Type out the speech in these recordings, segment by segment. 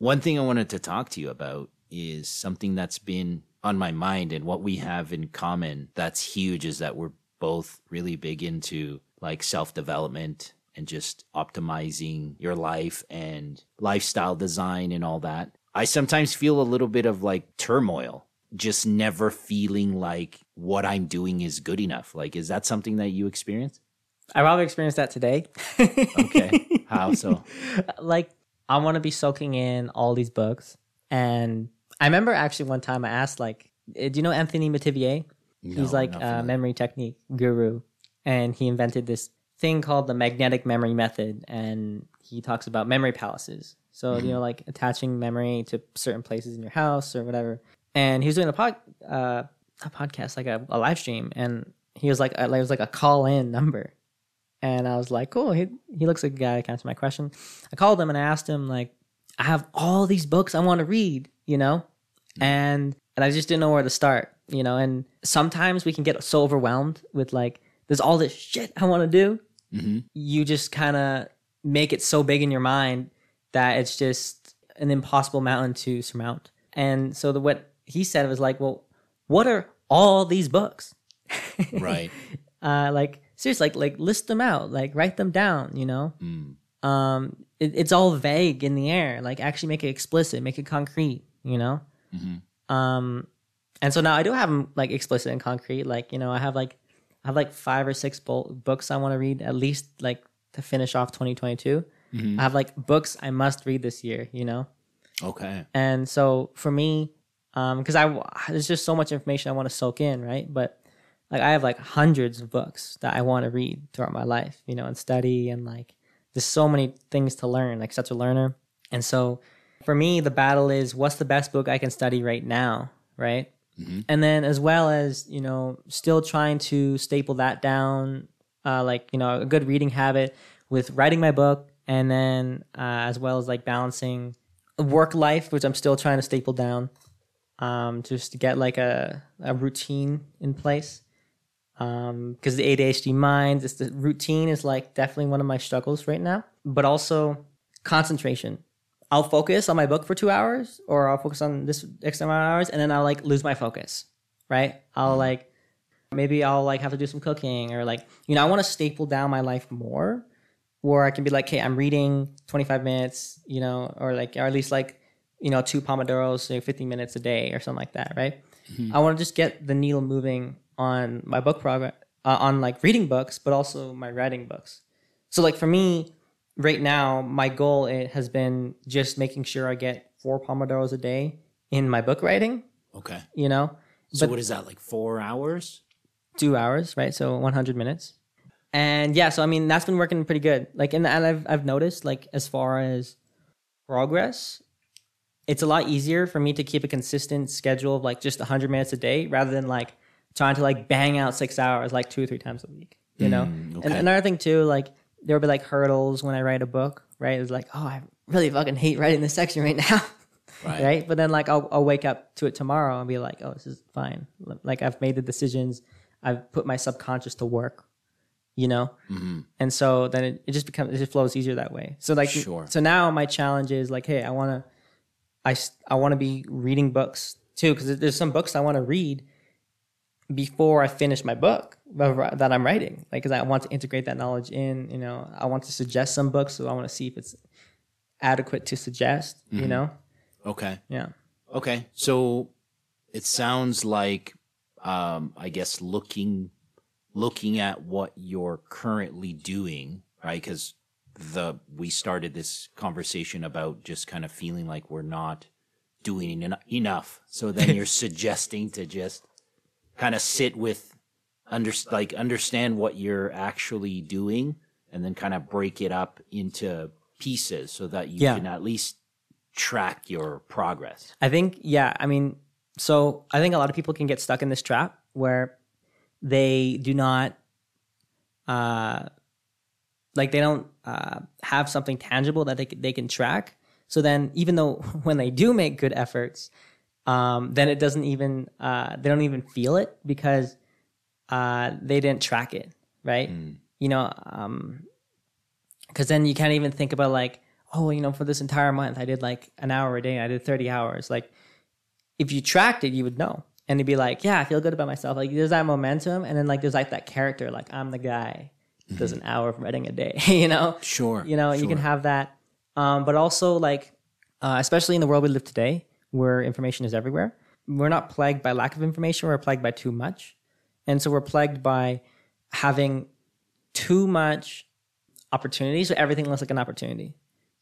One thing I wanted to talk to you about is something that's been on my mind and what we have in common that's huge is that we're both really big into like self development and just optimizing your life and lifestyle design and all that. I sometimes feel a little bit of like turmoil, just never feeling like what I'm doing is good enough. Like, is that something that you experience? I probably experienced that today. Okay. How so? like I want to be soaking in all these books, and I remember actually one time I asked like, eh, "Do you know Anthony Metivier? No, He's like a memory technique guru, and he invented this thing called the magnetic memory method, and he talks about memory palaces. So you know, like attaching memory to certain places in your house or whatever. And he was doing a pod, uh, a podcast, like a, a live stream, and he was like, uh, it was like a call in number. And I was like, cool. He he looks like a guy that can answer my question. I called him and I asked him like, I have all these books I want to read, you know, and and I just didn't know where to start, you know. And sometimes we can get so overwhelmed with like, there's all this shit I want to do. Mhm. You just kind of make it so big in your mind that it's just an impossible mountain to surmount. And so the what he said was like, well, what are all these books? Right. uh, like seriously, like like list them out, like write them down. You know, Mm. um, it, it's all vague in the air. Like actually make it explicit, make it concrete. You know, Mhm. um, and so now I do have them like explicit and concrete. Like you know, I have like I have like five or six bo- books I want to read at least like to finish off 2022. Mhm. I have like books I must read this year. You know, Okay. and so for me, um, because I there's just so much information I want to soak in, right? But like I have like hundreds of books that I want to read throughout my life, you know, and study and like there's so many things to learn. Like such a learner, and so for me, the battle is what's the best book I can study right now, right? Mhm. And then as well as you know, still trying to staple that down, uh, like you know, a good reading habit with writing my book, and then uh, as well as like balancing work life, which I'm still trying to staple down, um, just to get like a, a routine in place. Um, because the ADHD mind, it's the routine is like definitely one of my struggles right now, but also concentration. I'll focus on my book for two hours, or I'll focus on this X amount of hours, and then I'll like lose my focus. Right? I'll mm-hmm. like maybe I'll like have to do some cooking, or like you know I want to staple down my life more where I can be like, hey, I'm reading 25 minutes, you know, or like, or at least like, you know, two Pomodoros, so 15 minutes a day or something like that, right? Mm-hmm. I want to just get the needle moving on my book progress, uh, on like reading books, but also my writing books. So like for me, right now, my goal it has been just making sure I get four Pomodoros a day in my book writing, Okay. you know, So But- what is that like? Four hours? two hours, right? So 100 minutes. And yeah, so I mean that's been working pretty good. Like, and, and I've I've noticed like as far as progress, it's a lot easier for me to keep a consistent schedule of like just 100 minutes a day rather than like trying to like bang out six hours like two or three times a week. You know. Mm, And another thing too, like there will be like hurdles when I write a book, right? It's like, oh, I really fucking hate writing this section right now. Right. right? But then like I'll, I'll wake up to it tomorrow and be like, oh, this is fine. Like I've made the decisions. I've put my subconscious to work, you know? Mhm. And so then it, it just becomes, it just flows easier that way. So like, Sure. so now my challenge is like, hey, I want to, I, I want to be reading books too. Cause there's some books I want to read before I finish my book that I'm writing. Like, cause I want to integrate that knowledge in, you know, I want to suggest some books. So I want to see if it's adequate to suggest, you know? Okay. Yeah. Okay. So it sounds like um I guess looking looking at what you're currently doing, right? Cuz the we started this conversation about just kind of feeling like we're not doing en- enough. So then you're suggesting to just kind of sit with under like understand what you're actually doing and then kind of break it up into pieces so that you Yeah. can at least track your progress. I think, yeah, I mean, so I think a lot of people can get stuck in this trap where they do not, uh, like they don't uh, have something tangible that they they can track. So then, even though when they do make good efforts, um, then it doesn't even uh, they don't even feel it because uh, they didn't track it, right? You know, because then you can't even think about like, oh, you know, for this entire month, I did like an hour a day. I did 30 hours. Like, if you tracked it, you would know. And it'd be like, yeah, I feel good about myself. Like, there's that momentum. And then, like, there's like that character, like, I'm the guy does an hour of writing a day, you know? Sure. You know, you can have that. Um, but also, like, uh, especially in the world we live today, where information is everywhere, we're not plagued by lack of information. We're plagued by too much. And so we're plagued by having too much opportunity. So everything looks like an opportunity,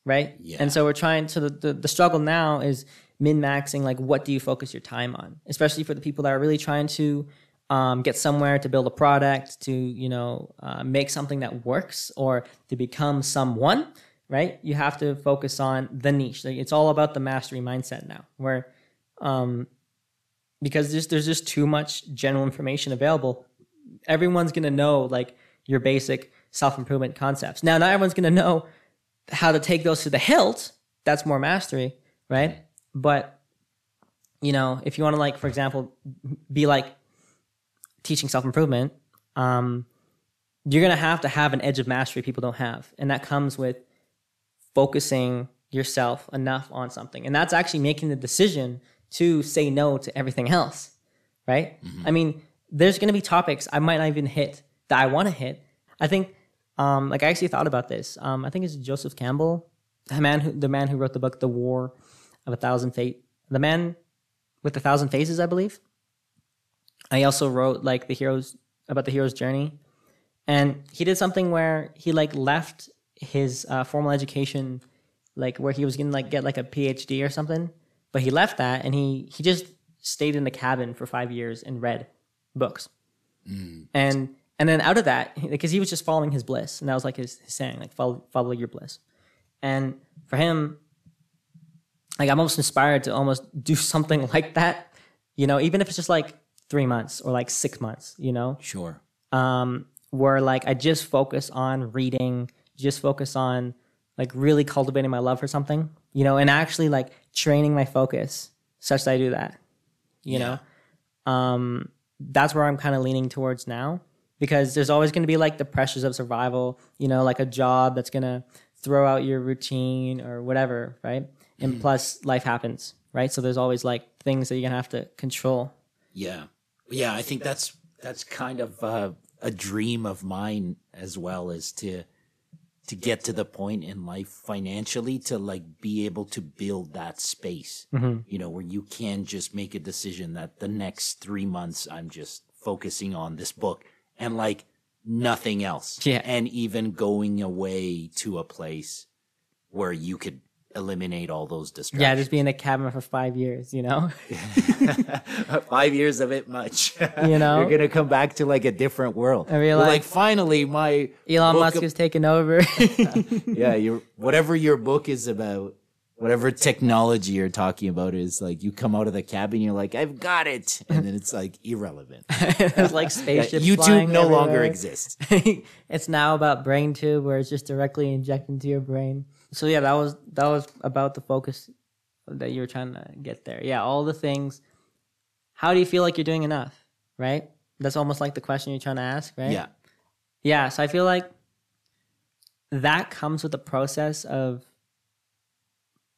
right? Yeah. And so we're trying, so the, the, the struggle now is min maxing, like, what do you focus your time on? Especially for the people that are really trying to um, get somewhere to build a product, to, you know, uh, make something that works or to become someone, right? You have to focus on the niche. Like, it's all about the mastery mindset now, where, um, because there's, there's just too much general information available. Everyone's going to know, like, your basic self improvement concepts. Now, not everyone's going to know how to take those to the hilt. That's more mastery, right? But you know, if you want to, like, for example, be like teaching self improvement, um, you're gonna have to have an edge of mastery people don't have, and that comes with focusing yourself enough on something, and that's actually making the decision to say no to everything else, right? I mean, there's gonna be topics I might not even hit that I want to hit. I think, um, like I actually thought about this. Um, I think it's Joseph Campbell, the man who the man who wrote the book The War of a Thousand Fate, the man with a thousand faces, I believe. I also wrote like the heroes about the hero's journey, and he did something where he like left his uh, formal education, like where he was gonna like get like a PhD or something, but he left that and he he just stayed in the cabin for five years and read books, and and then out of that, because he was just following his bliss, and that was like his, his saying, like follow follow your bliss, and for him, like I'm almost inspired to almost do something like that, you know, even if it's just like three months or like six months, you know, Sure. um, where like I just focus on reading, just focus on like really cultivating my love for something, you know, and actually like training my focus such that I do that, you Yeah. know. Um, that's where I'm kind of leaning towards now because there's always going to be like the pressures of survival, you know, like a job that's going to throw out your routine or whatever, right? And plus life happens, right? So there's always like things that you're going to have to control. Yeah. Yeah, I think that's that's kind of uh, a dream of mine as well as to to get to the point in life financially to like be able to build that space. Mm-hmm. You know, where you can just make a decision that the next 3 months I'm just focusing on this book and like nothing else. Yeah. And even going away to a place where you could eliminate all those distractions. Yeah, just be in a cabin for five years, you know? Five years of it much. You know? You're gonna come back to like a different world. I mean, like- like finally my Elon Musk is taking over. yeah, your whatever your book is about, whatever technology you're talking about is like you come out of the cabin, you're like, I've got it, and then it's like irrelevant. There's like Yeah. YouTube no longer exists. it's now about brain tube where it's just directly injected into your brain. So yeah, that was that was about the focus that you were trying to get there. Yeah, all the things. How do you feel like you're doing enough? Right? That's almost like the question you're trying to ask, right? Yeah, Yeah, so I feel like that comes with the process of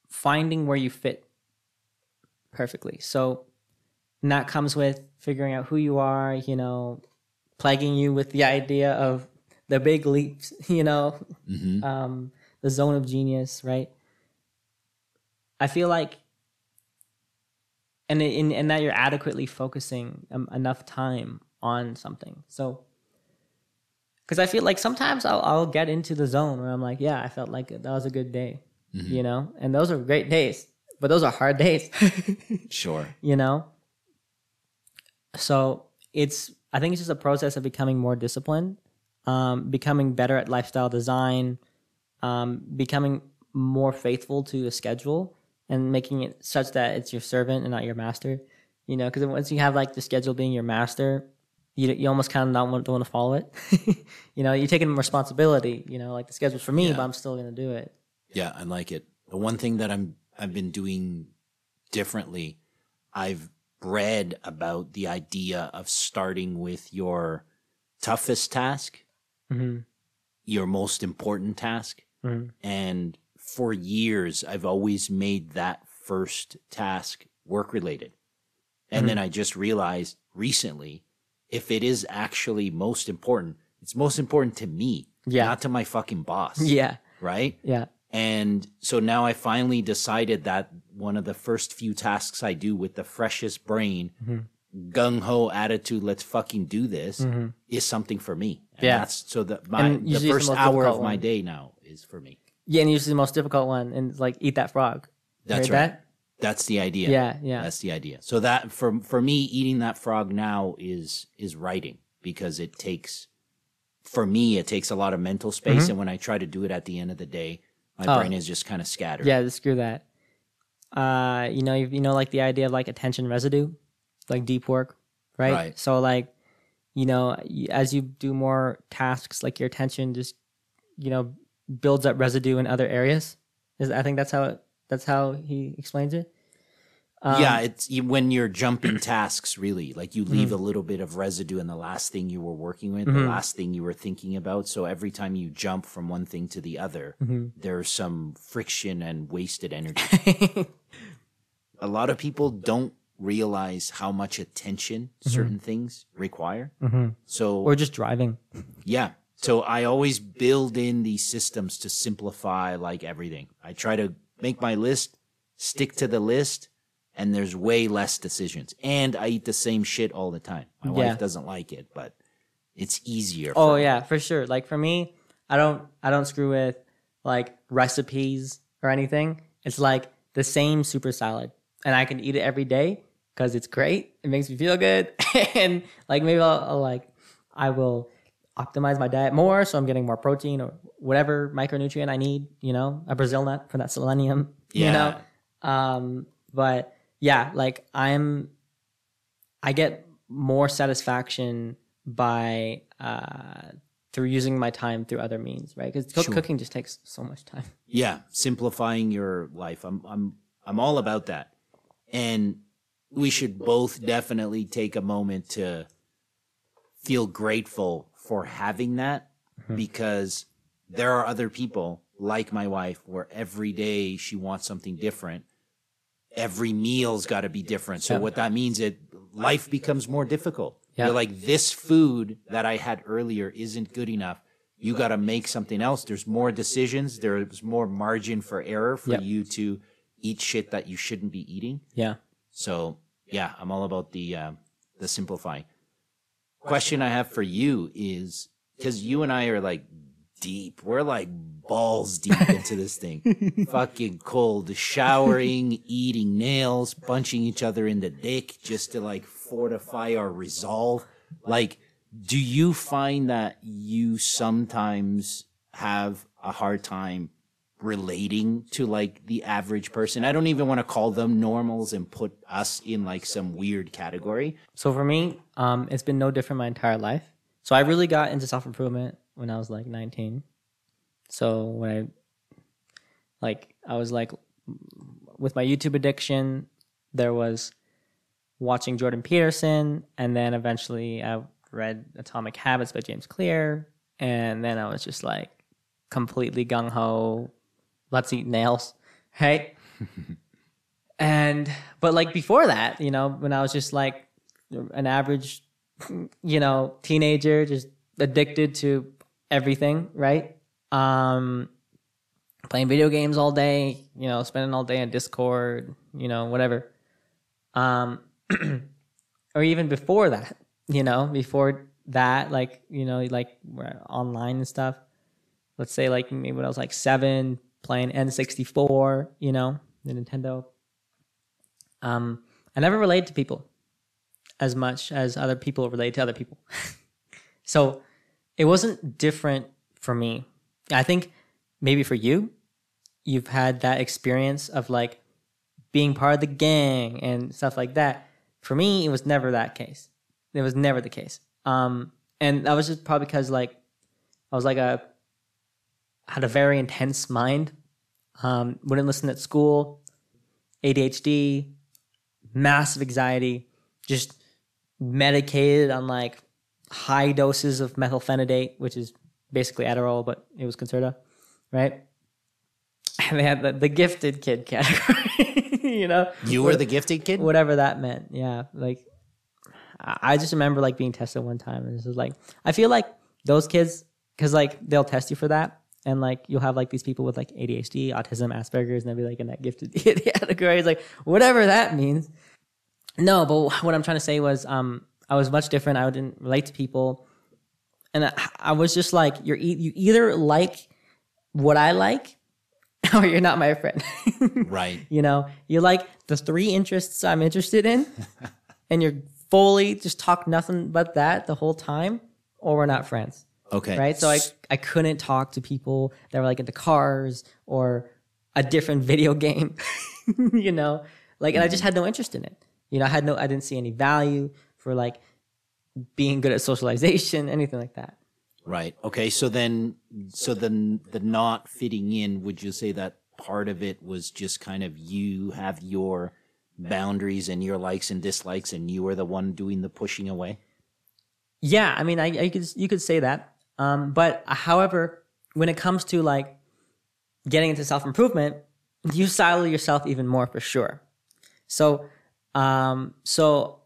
finding where you fit perfectly. So and that comes with figuring out who you are, you know, plaguing you with the idea of the big leaps, you know, hmm um, the zone of genius, right? I feel like, and in and that you're adequately focusing um, enough time on something. So, because I feel like sometimes I'll I'll get into the zone where I'm like, yeah, I felt like that was a good day, you know, and those are great days, but those are hard days, sure. you know. So it's I think it's just a process of becoming more disciplined, um, becoming better at lifestyle design, um, becoming more faithful to a schedule and making it such that it's your servant and not your master. You know, because once you have like the schedule being your master, you you almost kind of don't want, don't want to follow it. you know, you're taking responsibility. You know, like the schedule's for me, Yeah. but I'm still gonna do it. Yeah, I like it. The one thing that I'm I've been doing differently, I've read about the idea of starting with your toughest task, hmm your most important task, Mhm. and for years I've always made that first task work related. And Mm-hmm. then I just realized recently if it is actually most important, it's most important to me, Yeah. not to my fucking boss. Yeah. Right? Yeah. And so now I finally decided that one of the first few tasks I do with the freshest brain, gung ho attitude, let's fucking do this, is something for me. And Yeah. That's so that my And the it's the first hour of difficult my one. day now is for me. Yeah, and usually the most difficult one, and like eat that frog. That's right. that? That's the idea. Yeah, yeah. That's the idea. So that for for me, eating that frog now is is writing because it takes for me it takes a lot of mental space, and when I try to do it at the end of the day, my Mm-hmm. Oh. brain is just kind of scattered. Yeah, screw that. Uh, you know, you, you know, like the idea of like attention residue, like deep work, right? Right. So like, you know, as you do more tasks, like your attention just, you know, builds up residue in other areas. Is I think that's how it, that's how he explains it. Um, yeah, it's when you're jumping tasks, really. Like you Mm-hmm. leave a little bit of residue in the last thing you were working with, the last thing you were thinking about. So every time you jump from one thing to the other, Mm-hmm. there's some friction and wasted energy. a lot of people don't realize how much attention certain things require. So, or just driving. yeah. So I always build in these systems to simplify like everything. I try to make my list, stick to the list, and there's way less decisions. And I eat the same shit all the time. My Yeah. wife doesn't like it, but it's easier. Oh me. yeah, for sure. Like for me, I don't I don't screw with like recipes or anything. It's like the same super salad, and I can eat it every day because it's great. It makes me feel good, and like maybe I'll, I'll like I will optimize my diet more, so I'm getting more protein or whatever micronutrient I need. You know, a Brazil nut for that selenium. You know, um, but yeah, like I'm I get more satisfaction by uh, through using my time through other means, right? Because Sure. cooking just takes so much time. Yeah, simplifying your life. I'm I'm I'm all about that. And we should both definitely take a moment to feel grateful for having that because there are other people like my wife where every day she wants something different. Every meal's got to be different. So Yeah. what that means it life becomes more difficult. Yeah. You're like this food that I had earlier isn't good enough. You got to make something else. There's more decisions. There's more margin for error for Yep. you to eat shit that you shouldn't be eating. Yeah. So yeah, I'm all about the uh, the simplifying. Question I have for you is because you and I are like deep. We're like balls deep into this thing. Fucking cold. Showering, eating nails, punching each other in the dick just to like fortify our resolve. Like, do you find that you sometimes have a hard time relating to like the average person? I don't even want to call them normals and put us in like some weird category. So for me, um, it's been no different my entire life. So I really got into self improvement when I was like 19. So when I, like, I was like, with my YouTube addiction, there was watching Jordan Peterson, and then eventually I read Atomic Habits by James Clear, and then I was just like completely gung ho, let's eat nails, right? and but like before that, you know, when I was just like an average, you know, teenager, just addicted to everything, right? Um, playing video games all day, you know, spending all day on Discord, you know, whatever. Um, or even before that, you know, before that, like, you know, like we're online and stuff. Let's say like maybe when I was like seven, playing N64, you know, the Nintendo. Um, I never related to people as much as other people relate to other people. so it wasn't different for me. I think maybe for you, you've had that experience of like being part of the gang and stuff like that. For me, it was never that case. It was never the case. Um, and that was just probably because like I was like a had a very intense mind. Um, wouldn't listen at school, ADHD, massive anxiety, just medicated on like high doses of methylphenidate, which is basically Adderall, but it was Concerta, right? And they had the, the gifted kid category. you know, You were the gifted kid? whatever that meant. Yeah, like I I just remember like being tested one time, and this was like I feel like those kids because like they'll test you for that, and like you'll have like these people with like ADHD, autism, Asperger's, and they'll be like in that gifted category. It's like whatever that means. No, but what I'm trying to say was um I was much different. I didn't relate to people, and I, I was just like you're e- you either like what I like, or you're not my friend. Right. You know, you like the three interests I'm interested in, and you're fully just talk nothing but that the whole time, or we're not friends, Okay. right? So I I couldn't talk to people that were like into cars or a different video game, you know, like, and I just had no interest in it. You know, I had no, I didn't see any value for like being good at socialization, anything like that. Right. Okay. So then, so then the not fitting in, would you say that part of it was just kind of you have your boundaries and your likes and dislikes and you were the one doing the pushing away? Yeah, I mean, I, I could you could say that. Um, but however, when it comes to like getting into self improvement, you silo yourself even more for sure. So, um, so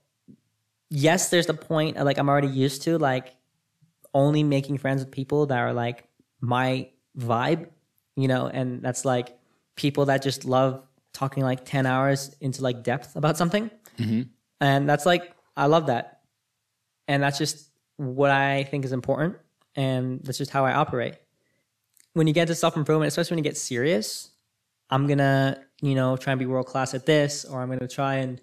yes, there's the point of, like I'm already used to like only making friends with people that are like my vibe, you know, and that's like people that just love talking like 10 hours into like depth about something. And that's like, I love that and that's just what I think is important, and that's just how I operate. When you get to self improvement, especially when you get serious, I'm gonna, you know, try and be world class at this, or I'm gonna try and,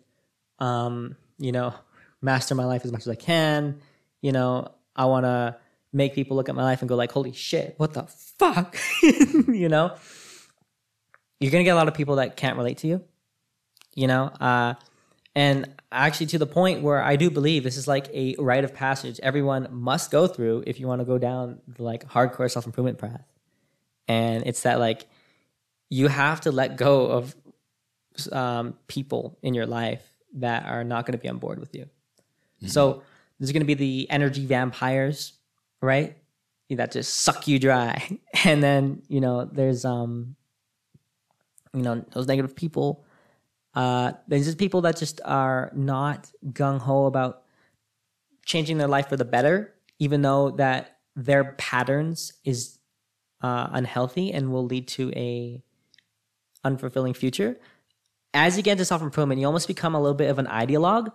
um, you know, master my life as much as I can. You know, I want to make people look at my life and go like, "Holy shit, what the fuck?" you know, you're gonna get a lot of people that can't relate to you. You know, uh, and actually, to the point where I do believe this is like a rite of passage everyone must go through if you want to go down the like hardcore self improvement path. And it's that like you have to let go of um, people in your life that are not going to be on board with you. So there's going to be the energy vampires, right? That just suck you dry. And then, you know, there's, um, you know, those negative people uh, there's just people that just are not gung ho about changing their life for the better, even though that their patterns is uh, unhealthy and will lead to a unfulfilling future. As you get into self improvement, you almost become a little bit of an ideologue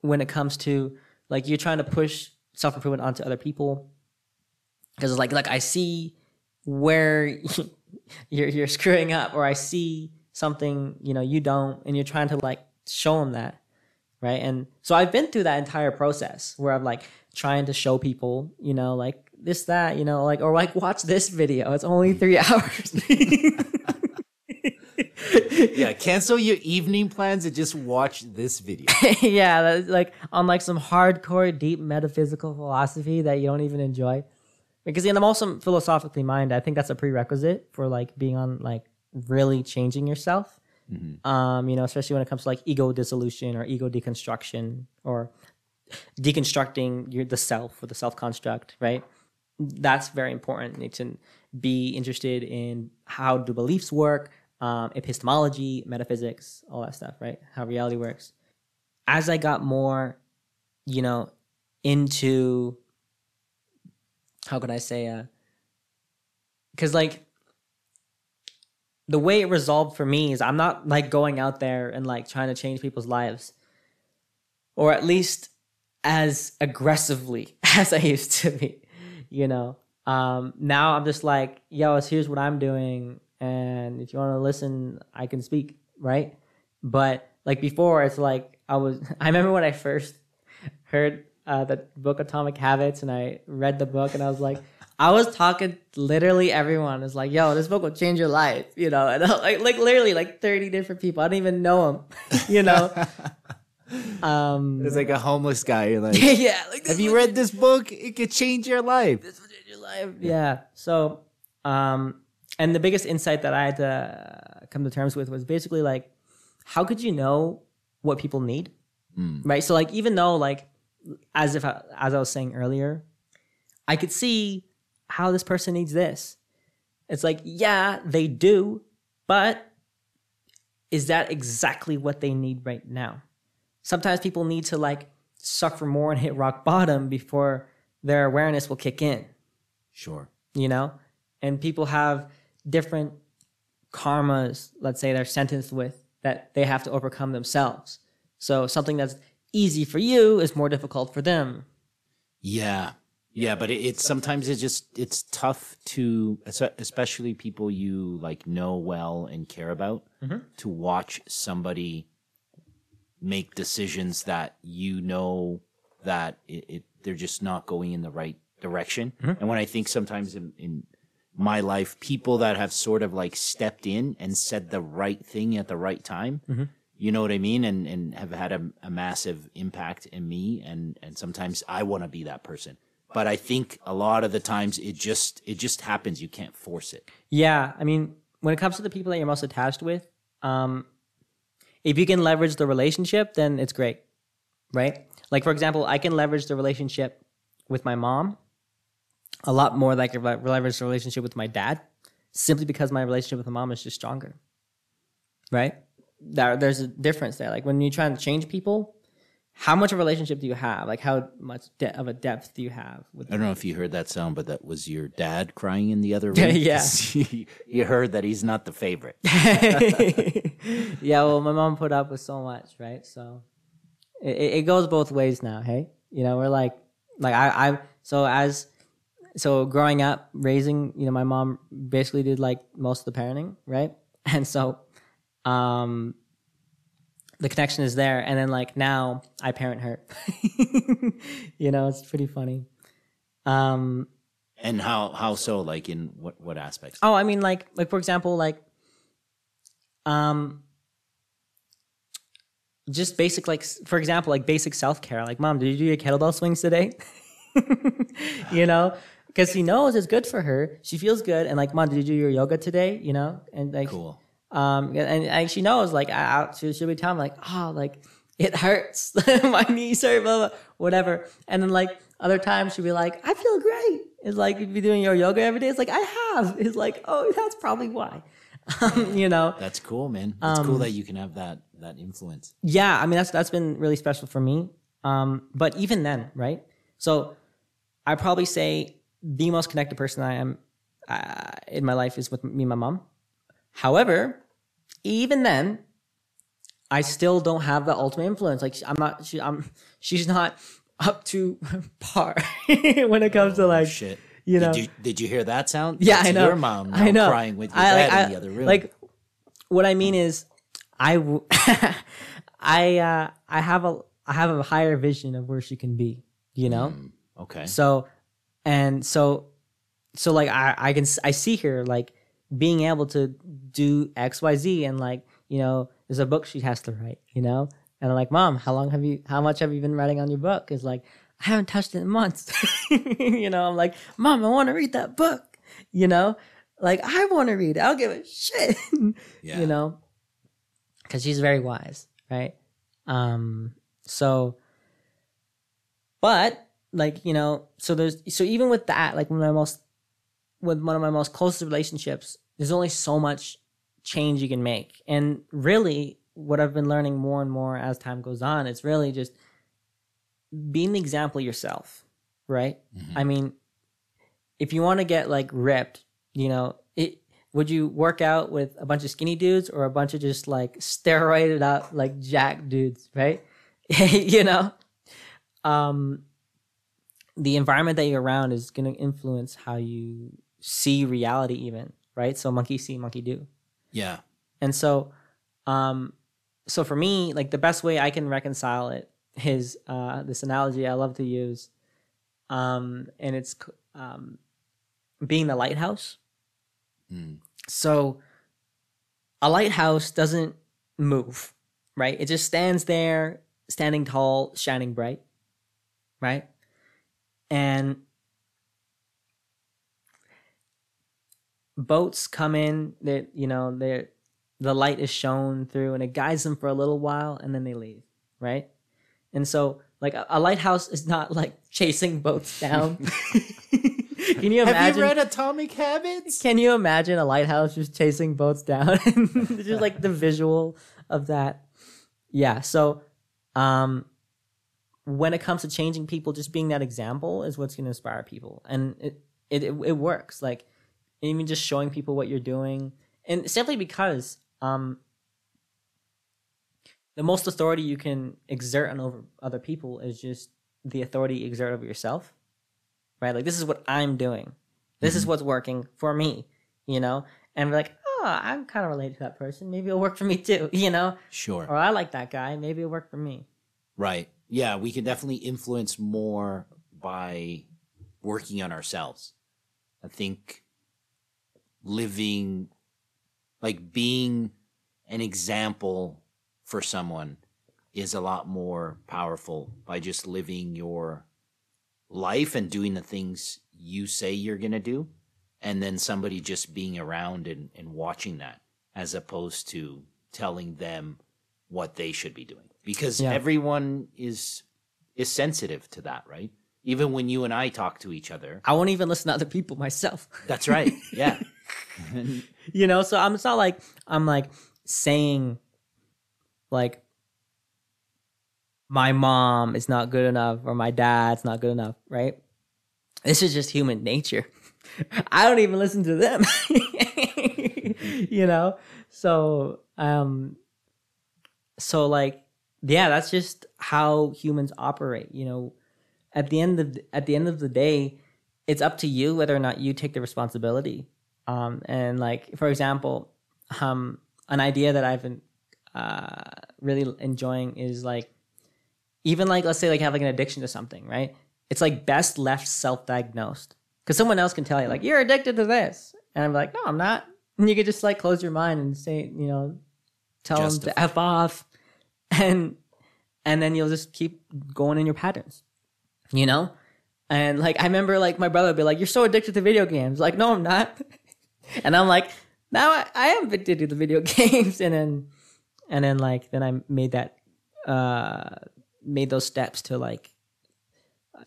when it comes to like you're trying to push self improvement onto other people because it's like like I see where you're you're screwing up, or I see something you know you don't and you're trying to like show them that right and so i've been through that entire process where i'm like trying to show people you know like this that you know like or like watch this video it's only three hours Yeah. Cancel your evening plans and just watch this video. yeah that's like on like some hardcore deep metaphysical philosophy that you don't even enjoy because and i'm also philosophically minded i think that's a prerequisite for like being on like really changing yourself. Um you know especially when it comes to like ego dissolution or ego deconstruction or deconstructing your the self or the self construct right? That's very important. You need to be interested in how do beliefs work um, epistemology metaphysics all that stuff right? How reality works. As i got more you know into how could i say uh because like the way it resolved for me is I'm not like going out there and like trying to change people's lives, or at least as aggressively as I used to be. You know, um, now I'm just like, yo, here's what I'm doing, and if you want to listen, I can speak, right? But like before, it's like I was. I remember when I first heard uh, the book Atomic Habits, and I read the book, and I was like. I was talking literally everyone is like, "Yo, this book will change your life," you know, and like like literally like thirty different people. I don't even know them, you know. um, It's like a homeless guy. You're like, yeah, like have you read this book? It could change your life. this will change your life. Yeah. So, um, and the biggest insight that I had to come to terms with was basically like, how could you know what people need, right? So like, even though like, as if I, as I was saying earlier, I could see how this person needs this, It's like, yeah, they do, but is that exactly what they need right now? Sometimes people need to like suffer more and hit rock bottom before their awareness will kick in, Sure. you know? And people have different karmas, let's say they're sentenced with, that they have to overcome themselves. So something that's easy for you is more difficult for them. Yeah. Yeah, but it, it's sometimes it's just it's tough to especially people you like know well and care about mm-hmm. to watch somebody make decisions that you know that it, it they're just not going in the right direction. Mm-hmm. And when I think sometimes in, in my life, people that have sort of like stepped in and said the right thing at the right time, mm-hmm. you know what I mean, and and have had a, a massive impact in me, and and sometimes I want to be that person. But I think a lot of the times it just it just happens. You can't force it. Yeah, I mean, when it comes to the people that you're most attached with, um, if you can leverage the relationship, then it's great, right? Like for example, I can leverage the relationship with my mom a lot more like I le- leverage the relationship with my dad, simply because my relationship with my mom is just stronger, right? There, there's a difference there. Like when you're trying to change people, how much of a relationship do you have? Like how much de- of a depth do you have with I don't know if you heard that sound, but that was your dad crying in the other room. yeah, you- you heard that he's not the favorite. yeah, well, my mom put up with so much, right? So it, it it goes both ways now. Hey, you know, we're like, like I, I, so as, so growing up, raising, you know, my mom basically did like most of the parenting, right? And so, um, the connection is there, and then like now I parent her. you know, it's pretty funny. Um, And how how so? Like in what what aspects? Oh, I mean, like, like for example, like, um, just basic, like, for example, like basic self care. Like, mom, did you do your kettlebell swings today? you know, because he knows it's good for her. She feels good, and like, mom, did you do your yoga today? You know, and like, Cool. Um, and, and she knows, like, I, I she, she'll be telling me, like, oh, like, it hurts, my knees hurt, blah, blah, whatever. And then, like, other times she'll be like, I feel great. It's like, you be doing your yoga every day. It's like, I have. It's like, oh, that's probably why. Um, you know, That's cool, man. It's Um, cool that you can have that that influence. yeah, I mean, that's that's been really special for me. Um, but even then, right? So I probably say the most connected person I am uh, in my life is with me and my mom. However, even then, I still don't have the ultimate influence. Like I'm not, she, I'm, she's not up to par when it comes to like, Oh, Shit. you know. Did you, did you hear that sound? yeah, That's I know. Your mom I know. crying with your I, dad like, in the other room. Like, what I mean is, I, w- I, uh, I have a, I have a higher vision of where she can be. You know. okay. So, and so, so like I, I can, I see her like being able to do X, Y, Z, and like you know, there's a book she has to write, you know, and I'm like, mom, how long have you, how much have you been writing on your book? Is like, I haven't touched it in months, you know. I'm like, mom, I want to read that book, you know, like I want to read it. I'll give a shit, Yeah. you know, because she's very wise, right? Um, so, but like you know, so there's so even with that, like one of my most with one of my most closest relationships, there's only so much change you can make, and really, what I've been learning more and more as time goes on, it's really just being the example yourself, right? I mean, if you want to get like ripped, you know, it would you work out with a bunch of skinny dudes or a bunch of just like steroided up like jack dudes, right? you know, um, the environment that you're around is going to influence how you see reality, even right. So monkey see, monkey do, yeah. and so, um, so for me, like the best way I can reconcile it is uh, this analogy I love to use, um, and it's um, being the lighthouse. Mm. So a lighthouse doesn't move, right? It just stands there, standing tall, shining bright, right? And boats come in, that you know, they're the light is shown through and it guides them for a little while and then they leave, right? And so like a, a lighthouse is not like chasing boats down. Can you imagine? Have you read Atomic Habits? Can you imagine a lighthouse just chasing boats down? just like the visual of that. Yeah. So, um, when it comes to changing people, just being that example is what's going to inspire people, and it, it it it works. Like even just showing people what you're doing, and simply because um, the most authority you can exert on over other people is just the authority you exert over yourself, right? Like this is what I'm doing. This is what's working for me, you know, and be like, oh, I'm kind of related to that person. Maybe it'll work for me too, you know, Sure. or I like that guy. Maybe it'll work for me. Right. Yeah, we can definitely influence more by working on ourselves. I think living, like being an example for someone is a lot more powerful by just living your life and doing the things you say you're going to do. And then somebody just being around and, and watching that as opposed to telling them what they should be doing because Yeah. everyone is is sensitive to that right even when you and i talk to each other I won't even listen to other people myself. that's right yeah you know so i'm it's not like i'm like saying like my mom is not good enough or my dad's not good enough right? This is just human nature. I don't even listen to them. You know? So um so like yeah that's just how humans operate you know? At the end of at the end of the day it's up to you whether or not you take the responsibility um, and like for example um, an idea that i've been uh, really enjoying is like even like let's say like have like an addiction to something right? It's like best left self-diagnosed. Because someone else can tell you like you're addicted to this. And i'm like no i'm not. And you could just like close your mind and say you know tell them to f off. And and then you'll just keep going in your patterns you know? And like i remember like my brother would be like you're so addicted to video games. Like no i'm not and i'm like now I, I am addicted to the video games and then and then like then i made that uh made those steps to like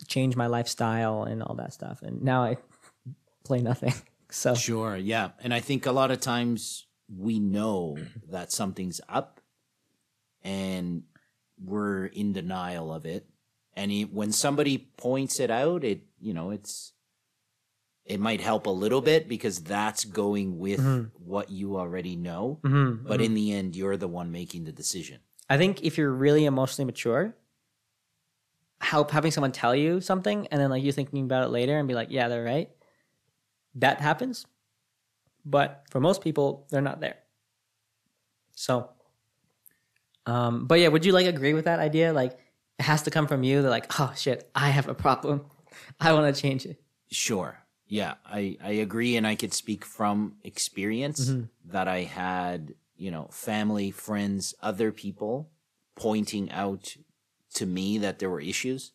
change my lifestyle and all that stuff and now i play nothing so Sure, yeah. And I think a lot of times we know that something's up and we're in denial of it. And when somebody points it out, it, you know, it's, it might help a little bit because that's going with Mhm. what you already know. Mhm, But mhm. in the end, you're the one making the decision. I think if you're really emotionally mature, help having someone tell you something and then like you thinking about it later and be like, yeah, they're right. That happens. But for most people, they're not there. So um but yeah, would you like agree with that idea? Like it has to come from you. They're like, oh shit, I have a problem. I want to change it. Sure. Yeah, I, I agree. And I could speak from experience Mhm. that I had, you know, family, friends, other people pointing out to me that there were issues.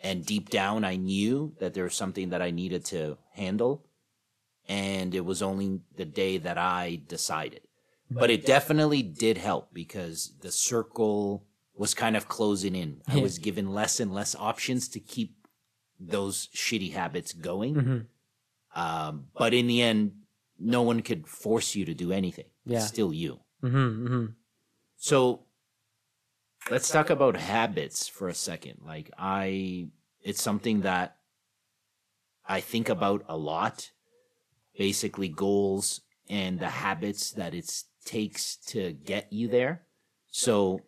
And deep down, I knew that there was something that I needed to handle. And it was only the day that I decided. But it definitely did help because the circle was kind of closing in. I was given less and less options to keep those shitty habits going. Mhm. Um, but in the end, no one could force you to do anything. Yeah. It's still you. Mhm. Mhm. So let's talk about habits for a second. Like I, it's something that I think about a lot. Basically, goals and the habits that it takes to get you there. So,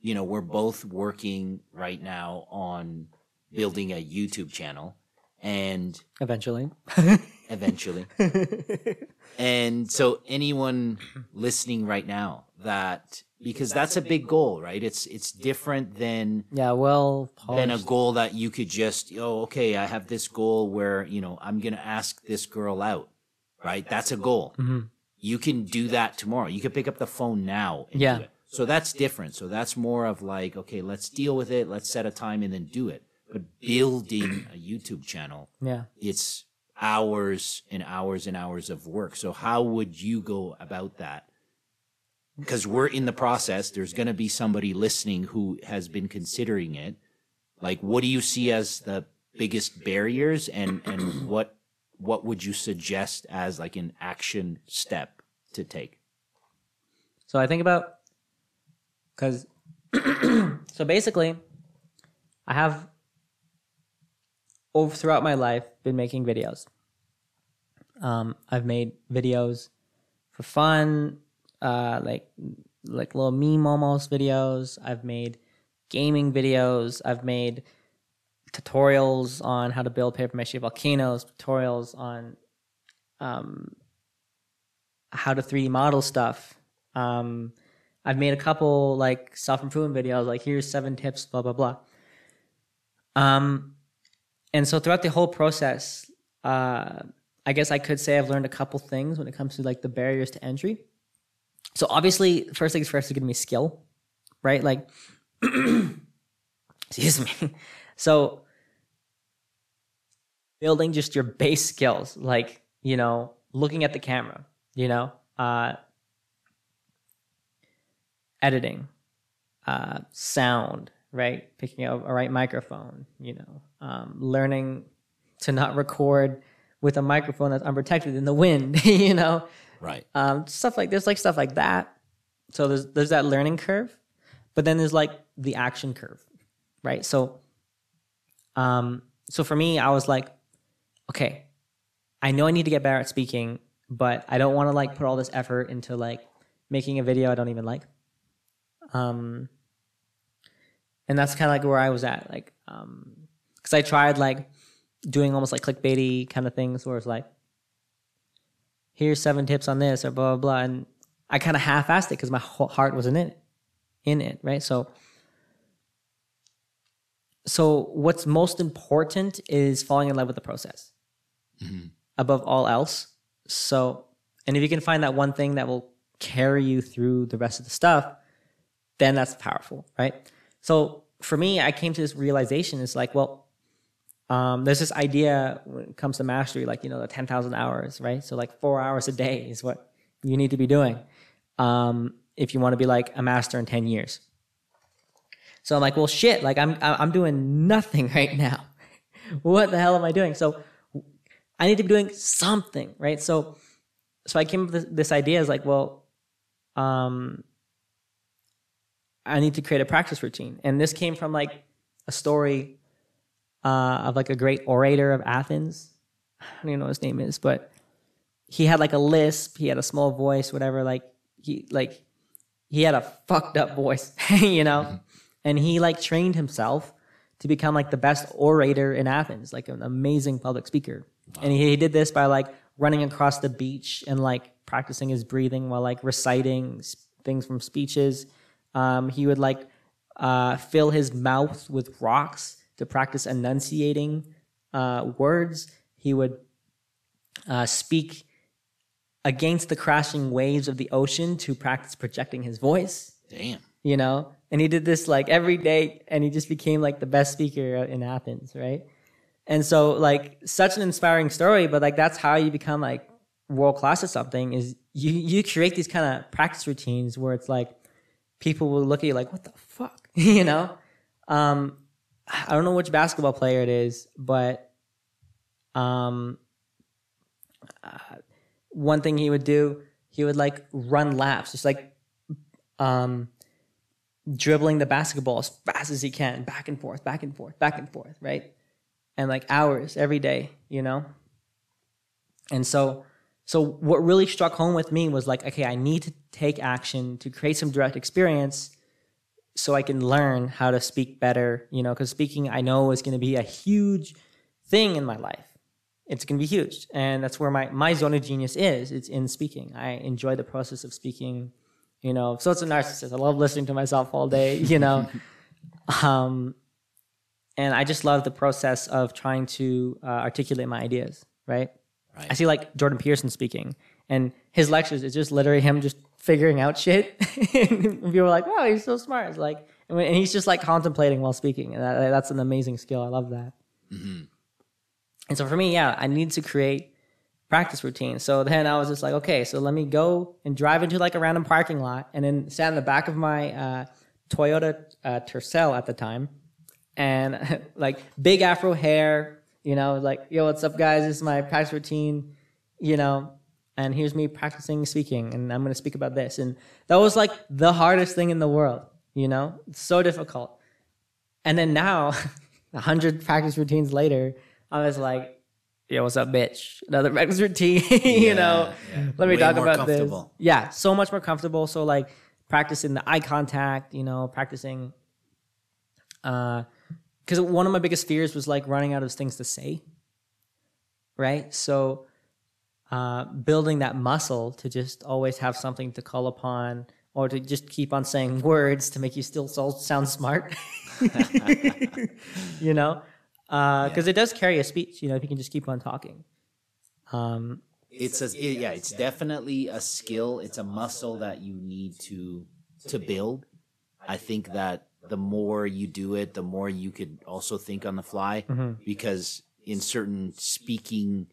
you know, we're both working right now on building a YouTube channel and Eventually. eventually. And so anyone listening right now that because that's a big goal, right? It's it's different than yeah, well than a goal that you could just oh okay, I have this goal where, you know, I'm going to ask this girl out. Right? That's a goal. Mhm. You can do that tomorrow. You can pick up the phone now and Yeah. do it. So that's different. So that's more of like, okay, let's deal with it, let's set a time and then do it. But building a YouTube channel Yeah. it's hours and hours and hours of work. So how would you go about that? Because we're in the process. There's going to be somebody listening who has been considering it. Like, what do you see as the biggest barriers and and what what would you suggest as like an action step to take? So I think about because so basically, I have over throughout my life been making videos. Um, I've made videos for fun, uh, like like little meme almost videos. I've made gaming videos. I've made tutorials on how to build paper mache volcanoes. Tutorials on um, how to 3D model stuff. Um, I've made a couple like self improvement videos, like here's seven tips, blah blah blah. Um, and so throughout the whole process, uh, I guess I could say I've learned a couple things when it comes to like the barriers to entry. So obviously, first things first is going to be skill, right? Like, excuse me. So building just your base skills, like you know, looking at the camera, you know, uh, editing, uh, sound, right? Picking up a right microphone, you know, um, learning to not record with a microphone that's unprotected in the wind, you know, Right. um, stuff like there's like stuff like that. So there's there's that learning curve, but then there's like the action curve, right? So, um, so for me, I was like, okay, I know I need to get better at speaking, but I don't want to like put all this effort into like making a video I don't even like. Um, and that's kind of like where I was at, like, um, because I tried like doing almost like clickbaity kind of things, where it's like, here's seven tips on this or blah blah blah, and I kind of half-assed it because my whole heart wasn't in it, in it, right? So, so what's most important is falling in love with the process above all else. So, and if you can find that one thing that will carry you through the rest of the stuff, then that's powerful, right? So for me, I came to this realization: it's like, well, um, there's this idea when it comes to mastery, like you know, the ten thousand hours, right? So like four hours a day is what you need to be doing um, if you want to be like a master in ten years. So I'm like, well, shit, like I'm I'm doing nothing right now. what the hell am I doing? So I need to be doing something, right? So so I came up with this, this idea is like, well, um, I need to create a practice routine, and this came from like a story uh, of like a great orator of Athens. I don't even know what his name is, but he had like a lisp. He had a small voice, whatever. Like he like he had a fucked up voice, you know, and he like trained himself to become like the best orator in Athens, like an amazing public speaker. And he, he did this by like running across the beach and like practicing his breathing while like reciting things from speeches. Um, he would like uh, fill his mouth with rocks to practice enunciating uh, words. He would uh, speak against the crashing waves of the ocean to practice projecting his voice Damn. you know and he did this like every day and he just became like the best speaker in athens right and so like such an inspiring story but like that's how you become like world class at something is you you create these kind of practice routines where it's like people will look at you like what the fuck you know um i don't know which basketball player it is but um uh, one thing he would do he would like run laps just like um dribbling the basketball as fast as he can, back and forth, back and forth, back and forth, right? And like hours every day, you know? And so so what really struck home with me was like, okay, I need to take action to create some direct experience so I can learn how to speak better, you know, because speaking I know is gonna be a huge thing in my life. It's gonna be huge. And that's where my, my zone of genius is. It's in speaking. I enjoy the process of speaking you know so it's a narcissist i love listening to myself all day you know um and i just love the process of trying to uh, articulate my ideas right? Right. i see like jordan peterson speaking and his lectures is just literally him just figuring out shit. And people are like wow he's so smart. It's like and he's just like contemplating while speaking and that, that's an amazing skill. I love that. And so for me yeah i need to create practice routine. So then I was just like, okay, so let me go and drive into like a random parking lot and then stand in the back of my uh, Toyota uh, Tercel at the time and like big afro hair, you know, like, yo, what's up, guys? This is my practice routine, you know, and here's me practicing speaking, and I'm gonna speak about this. And that was like the hardest thing in the world, you know, it's so difficult. And then now, a hundred practice routines later, I was like, yo, what's up, bitch? Another practice routine, you know. yeah. Let me Way talk about this. Yeah, so much more comfortable. So like practicing the eye contact, you know, practicing uh because one of my biggest fears was like running out of things to say. Right? So uh building that muscle to just always have something to call upon or to just keep on saying words to make you still sound smart. you know? because it does carry a speech, you know, if you can just keep on talking. Um, it's a it- yeah it's definitely a skill it's a muscle that you need to to build i think that the more you do it the more you could also think on the fly mm-hmm. because in certain speaking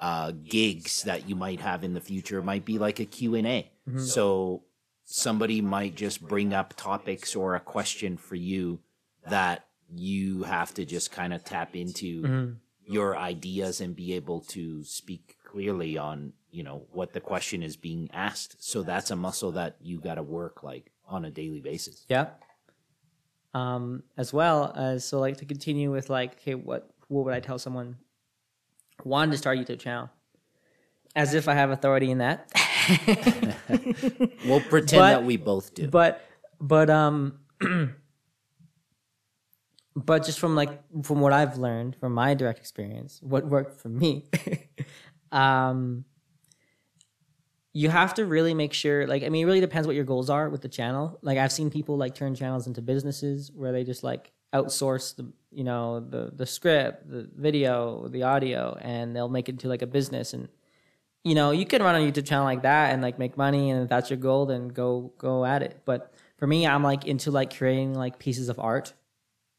uh gigs that you might have in the future might be like a q&a mm-hmm. so somebody might just bring up topics or a question for you that you have to just kind of tap into mm-hmm. your ideas and be able to speak clearly on you know what the question is being asked. So that's a muscle that you got to work like on a daily basis. Yeah. Um, as well as so like to continue with like, okay, what what would I tell someone wanting to start a YouTube channel? As if I have authority in that. we'll pretend But- that we both do but but um but just from like from what i've learned from my direct experience what worked for me um you have to really make sure like i mean it really depends what your goals are with the channel. Like i've seen people like turn channels into businesses where they just like outsource the you know the the script the video the audio and they'll make it into like a business. And you know you can run a youtube channel like that and like make money and if that's your goal then go go at it. But for me i'm like into like creating like pieces of art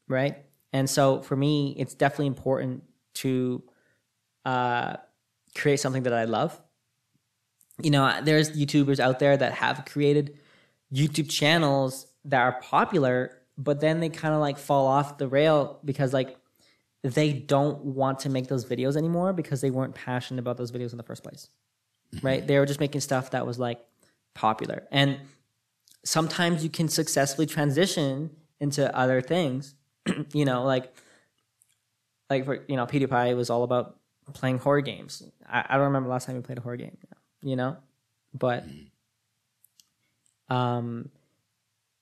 right? And so for me it's definitely important to uh create something that i love you know there's youtubers out there that have created youtube channels that are popular but then they kind of like fall off the rail because like they don't want to make those videos anymore because they weren't passionate about those videos in the first place. Mm-hmm. Right? They were just making stuff that was like popular. And sometimes you can successfully transition into other things you know like like for you know pewdiepie was all about playing horror games. I, I don't remember the last time we played a horror game. you know but um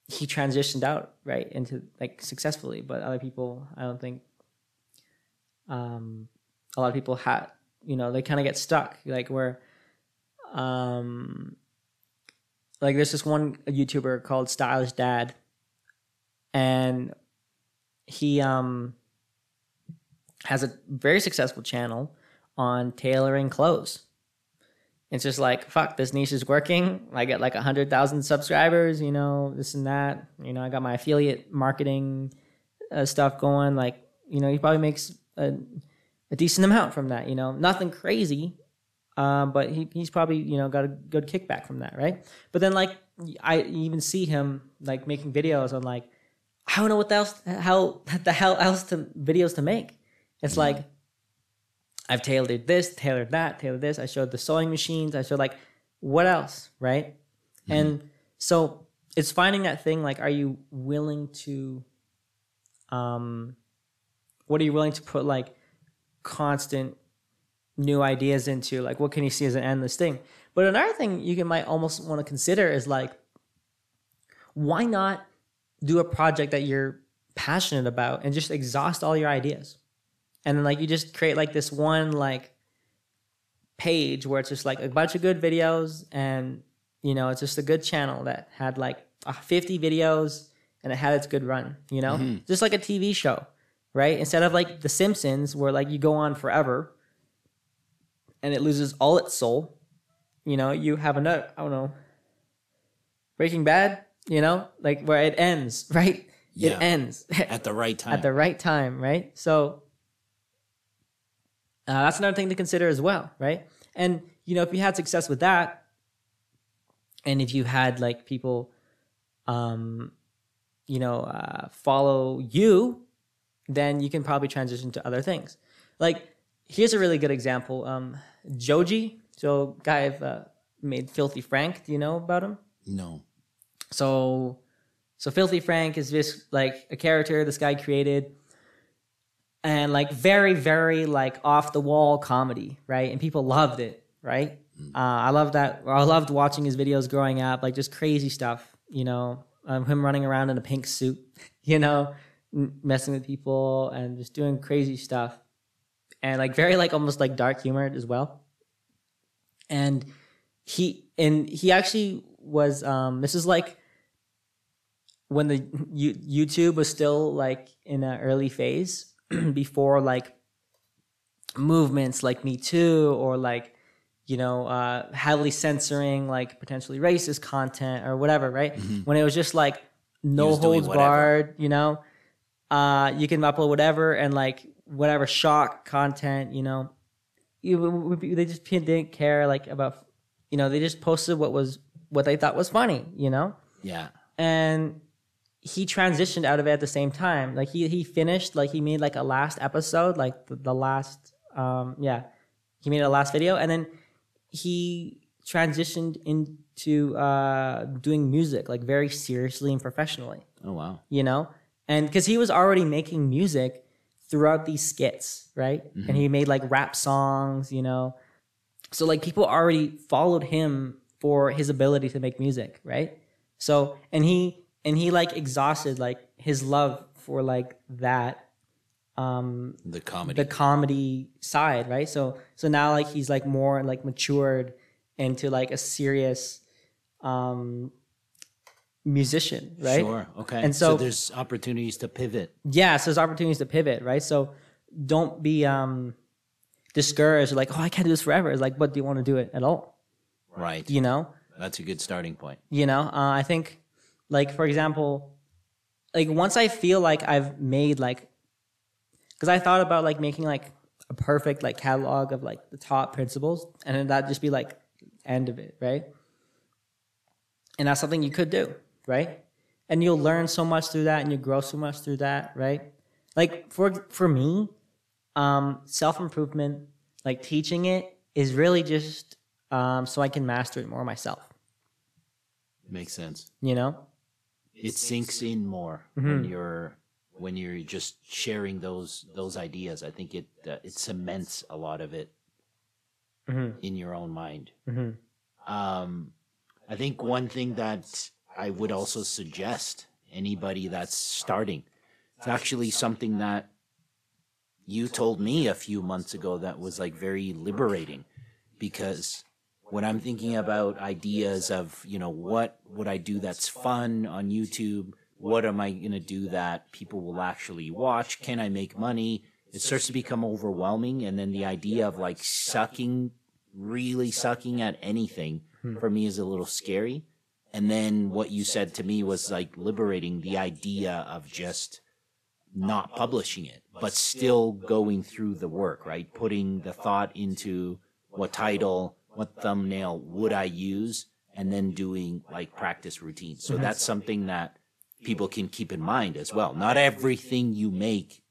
he transitioned out right into like successfully but other people i don't think um a lot of people had you know they kind of get stuck like where um like there's this one youtuber called stylish dad and he um has a very successful channel on tailoring clothes it's just like fuck this niche is working. I get like a hundred thousand subscribers you know this and that. You know i got my affiliate marketing uh, stuff going. Like you know he probably makes a, a decent amount from that you know. Nothing crazy um, but he, he's probably you know got a good kickback from that right? But then like i even see him like making videos on like i don't know what else how the hell else to videos to make. It's like I've tailored this, tailored that, tailored this. I showed the sewing machines. I showed like what else, right? And so it's finding that thing like are you willing to um what are you willing to put like constant new ideas into? Like what can you see as an endless thing? But another thing you can might almost want to consider is like why not do a project that you're passionate about and just exhaust all your ideas? And then like you just create like this one like page where it's just like a bunch of good videos and you know it's just a good channel that had like uh, 50 videos and it had its good run you know? Just like a tv show right? Instead of like the simpsons where like you go on forever and it loses all its soul you know? You have another i don't know breaking bad you know? Like where it ends right? Yeah. it ends. At the right time at the right time, right? So uh, that's another thing to consider as well, right? And you know, if you had success with that, and if you had like people, um, you know, uh, follow you then you can probably transition to other things. Like here's a really good example. Um, Joji, so guy I've uh, made Filthy Frank. Do you know about him? No. So, so Filthy Frank is just like a character this guy created, and like very, very like off the wall comedy, right? And people loved it, right? Uh, I love that. I loved watching his videos growing up, like just crazy stuff, you know, um, him running around in a pink suit, you know, m- messing with people and just doing crazy stuff, and like very like almost like dark humor as well. And he and he actually was. Um, this is like when the you, YouTube was still like in an early phase before like movements like Me Too or like you know uh, heavily censoring like potentially racist content or whatever, right? When it was just like no holds barred, you know, uh, you can upload whatever and like whatever shock content, you know, you, they just didn't care like about, you know, they just posted what was what they thought was funny, you know? Yeah. and he transitioned out of it at the same time. Like he he finished like he made like a last episode, like the, the last um yeah, he made a last video, and then he transitioned into uh doing music like very seriously and professionally. Oh wow. You know, and because he was already making music throughout these skits, right? And he made like rap songs, you know. So like people already followed him for his ability to make music, right? So and he and he like exhausted like his love for like that um The comedy. the comedy side, right? So so now like he's like more like matured into like a serious um musician, right? Sure. Okay. And so, so- there's opportunities to pivot. yeah so there's opportunities to pivot right so don't be um discouraged like oh i can't do this forever it's like but do you want to do it at all Right. you know That's a good starting point. you know uh, i think like for example like once i feel like i've made like because i thought about like making like a perfect like catalog of like the top principles and then that'd just be like end of it right? And that's something you could do right? And you'll learn so much through that and you'll grow so much through that right? Like for for me um self-improvement like teaching it is really just um so i can master it more myself. Makes sense. you know It sinks in more Mm-hmm. when you're when you're just sharing those those ideas. I think it uh, it cements a lot of it Mm-hmm. in your own mind. Mhm. Um, I think one thing that I would also suggest anybody that's starting, it's actually something that you told me a few months ago that was like very liberating because when I'm thinking about ideas of, you know, what would I do that's fun on YouTube? What am I going to do that people will actually watch? Can I make money? It starts to become overwhelming. And then the idea of like sucking, really sucking at anything hmm. for me is a little scary. And then what you said to me was like liberating the idea of just not publishing it, but still going through the work, right? Putting the thought into what title, what thumbnail would I use, and then doing like practice routines. So that's something that people can keep in mind as well. Not everything you make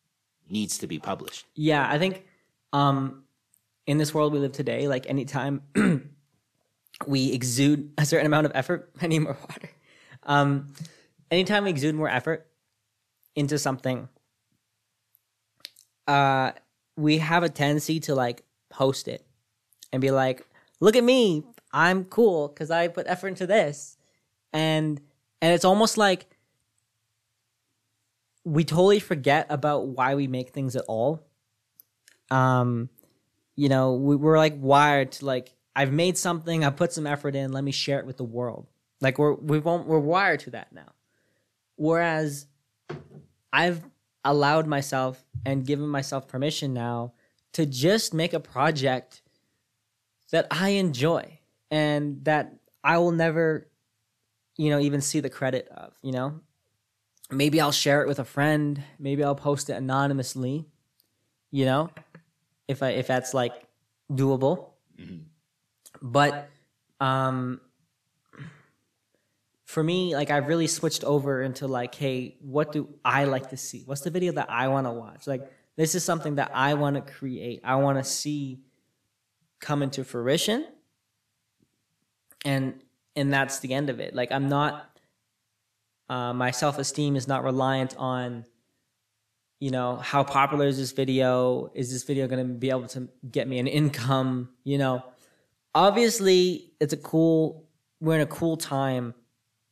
needs to be published. yeah i think um in this world we live today like anytime we exude a certain amount of effort i need more water um anytime we exude more effort into something uh we have a tendency to like post it and be like look at me i'm cool because i put effort into this. And and it's almost like we totally forget about why we make things at all. Um you know we, we're like wired to like i've made something i put some effort in let me share it with the world. Like we're we won't we're wired to that now. Whereas i've allowed myself and given myself permission now to just make a project that i enjoy and that i will never you know even see the credit of you know maybe i'll share it with a friend maybe i'll post it anonymously you know if i if that's like doable but um for me, like I've really switched over into like, hey, what do I like to see? What's the video that I want to watch? Like this is something that I want to create. I want to see come into fruition. And and that's the end of it. Like I'm not uh, my self esteem is not reliant on you know how popular is this video? Is this video going to be able to get me an income you know? Obviously it's a cool we're in a cool time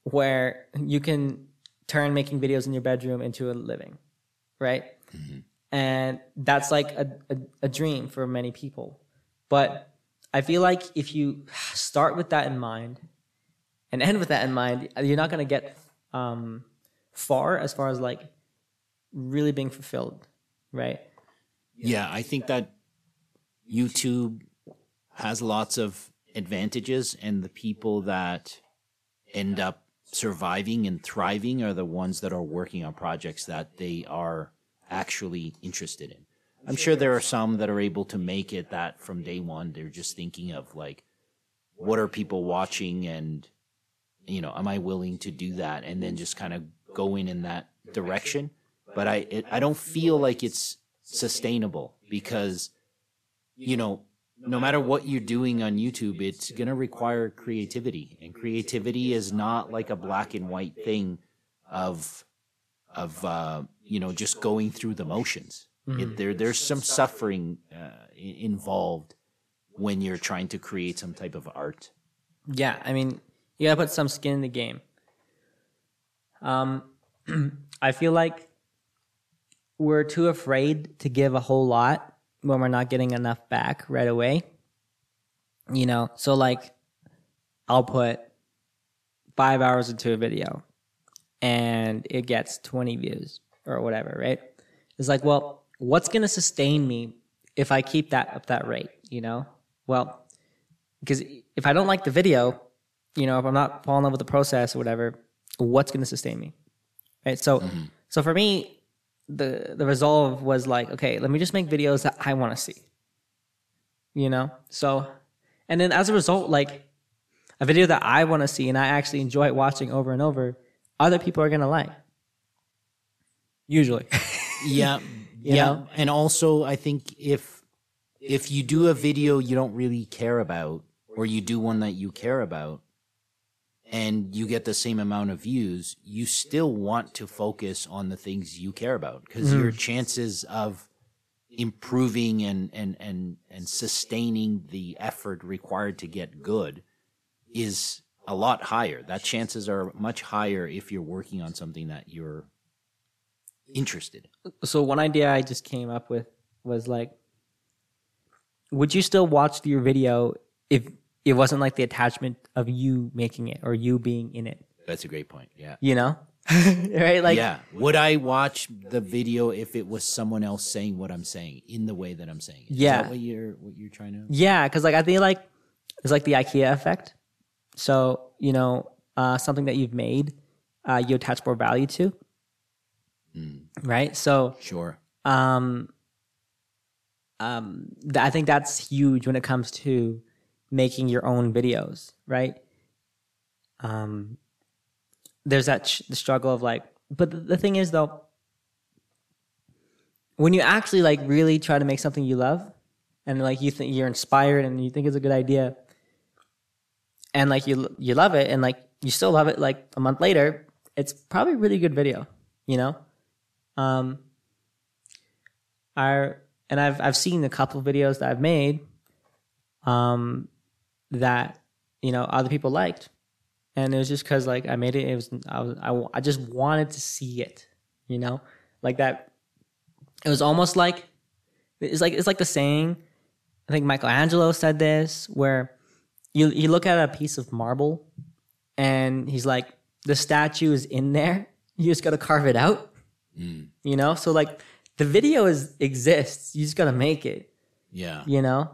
where you can turn making videos in your bedroom into a living right? And that's like a, a, a dream for many people but i feel like if you start with that in mind and end with that in mind you're not going to get um, far as far as like really being fulfilled right Yeah, I think that YouTube has lots of advantages, and the people that end up surviving and thriving are the ones that are working on projects that they are actually interested in. I'm sure there are some that are able to make it that from day one, they're just thinking of like, what are people watching and, you know, am I willing to do that? And then just kind of going in that direction. But I, it, I don't feel like it's sustainable because, you know, no matter what you're doing on YouTube, it's going to require creativity, and creativity is not like a black and white thing of of uh, you know just going through the motions. It, there there's some suffering uh, involved when you're trying to create some type of art. Yeah, I mean, you gotta put some skin in the game. Um, I feel like we're too afraid to give a whole lot when we're not getting enough back right away. You know, so like, I'll put five hours into a video, and it gets twenty views or whatever, right? It's like, well, what's gonna sustain me if I keep that up that rate? You know, well, because if I don't like the video, you know, if I'm not falling in love with the process or whatever, what's going to sustain me? Right. So, mm-hmm. so for me, the the resolve was like, okay, let me just make videos that I want to see. You know. So, and then as a result, like a video that I want to see and I actually enjoy watching over and over, other people are gonna like. Usually. Yeah, You yeah, know? and also I think if if you do a video you don't really care about, or you do one that you care about, and you get the same amount of views, you still want to focus on the things you care about because your mm. chances of improving and, and and and sustaining the effort required to get good is a lot higher. That chances are much higher if you're working on something that you're interested so one idea I just came up with was like, would you still watch your video if it wasn't like the attachment of you making it or you being in it? That's a great point. Yeah. You know, right? Like, yeah. Would I watch the video if it was someone else saying what I'm saying in the way that I'm saying it? Is Yeah. that what you're what you're trying to Yeah, because like I think like it's like the IKEA effect. So you know, uh, something that you've made, uh, you attach more value to, right? So Sure. um, um, th- I think that's huge when it comes to making your own videos, right? Um, there's that ch- the struggle of like, but the, the thing is though, when you actually like really try to make something you love, and like you think you're inspired and you think it's a good idea, and like you you love it and like you still love it like a month later, it's probably a really good video, you know. Um, are and I've I've seen a couple of videos that I've made um that you know other people liked. And it was just cuz like I made it it was I was I, I just wanted to see it you know? Like that it was almost like it's like it's like the saying I think Michelangelo said this where you you look at a piece of marble and he's like the statue is in there. You just got to carve it out you know so like the video is exists you just got to make it Yeah. you know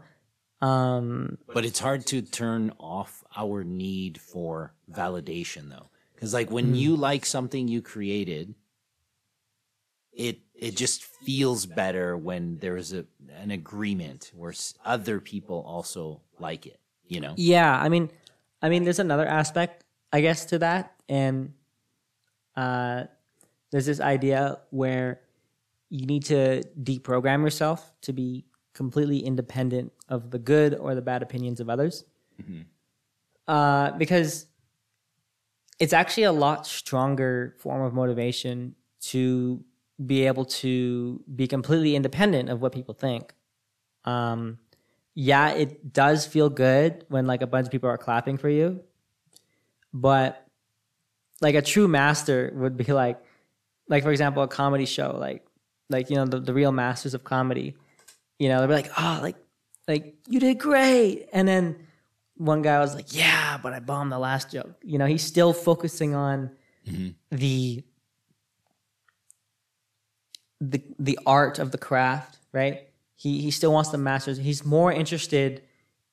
um But it's hard to turn off our need for validation though. Cuz like when you like something you created it it just feels better when there's a an agreement where other people also like it, you know? yeah i mean i mean there's another aspect I guess, to that. And uh, there's this idea where you need to deprogram yourself to be completely independent of the good or the bad opinions of others. Uh, because it's actually a lot stronger form of motivation to be able to be completely independent of what people think. Um, yeah, it does feel good when like a bunch of people are clapping for you, but like a true master would be like, like for example, a comedy show, like like you know the, the real masters of comedy, you know they'll be like, oh, like like you did great, and then one guy was like, yeah, but I bombed the last joke. You know, he's still focusing on mm-hmm. the the the art of the craft, right? He he still wants the masters. He's more interested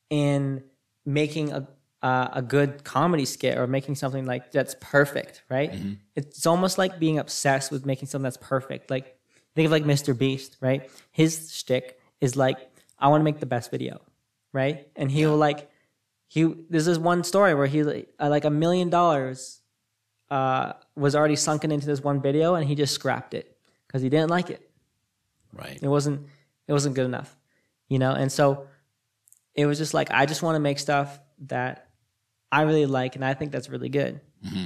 in making a uh, a good comedy skit or making something like that's perfect, right? It's almost like being obsessed with making something that's perfect. Like think of like Mr. Beast, right? His shtick is like I want to make the best video, right? And he'll like he there's this one story where he like, uh, like a million dollars uh, was already sunken into this one video and he just scrapped it because he didn't like it. Right. It wasn't it wasn't good enough, you know. And so it was just like I just want to make stuff that I really like, and I think that's really good.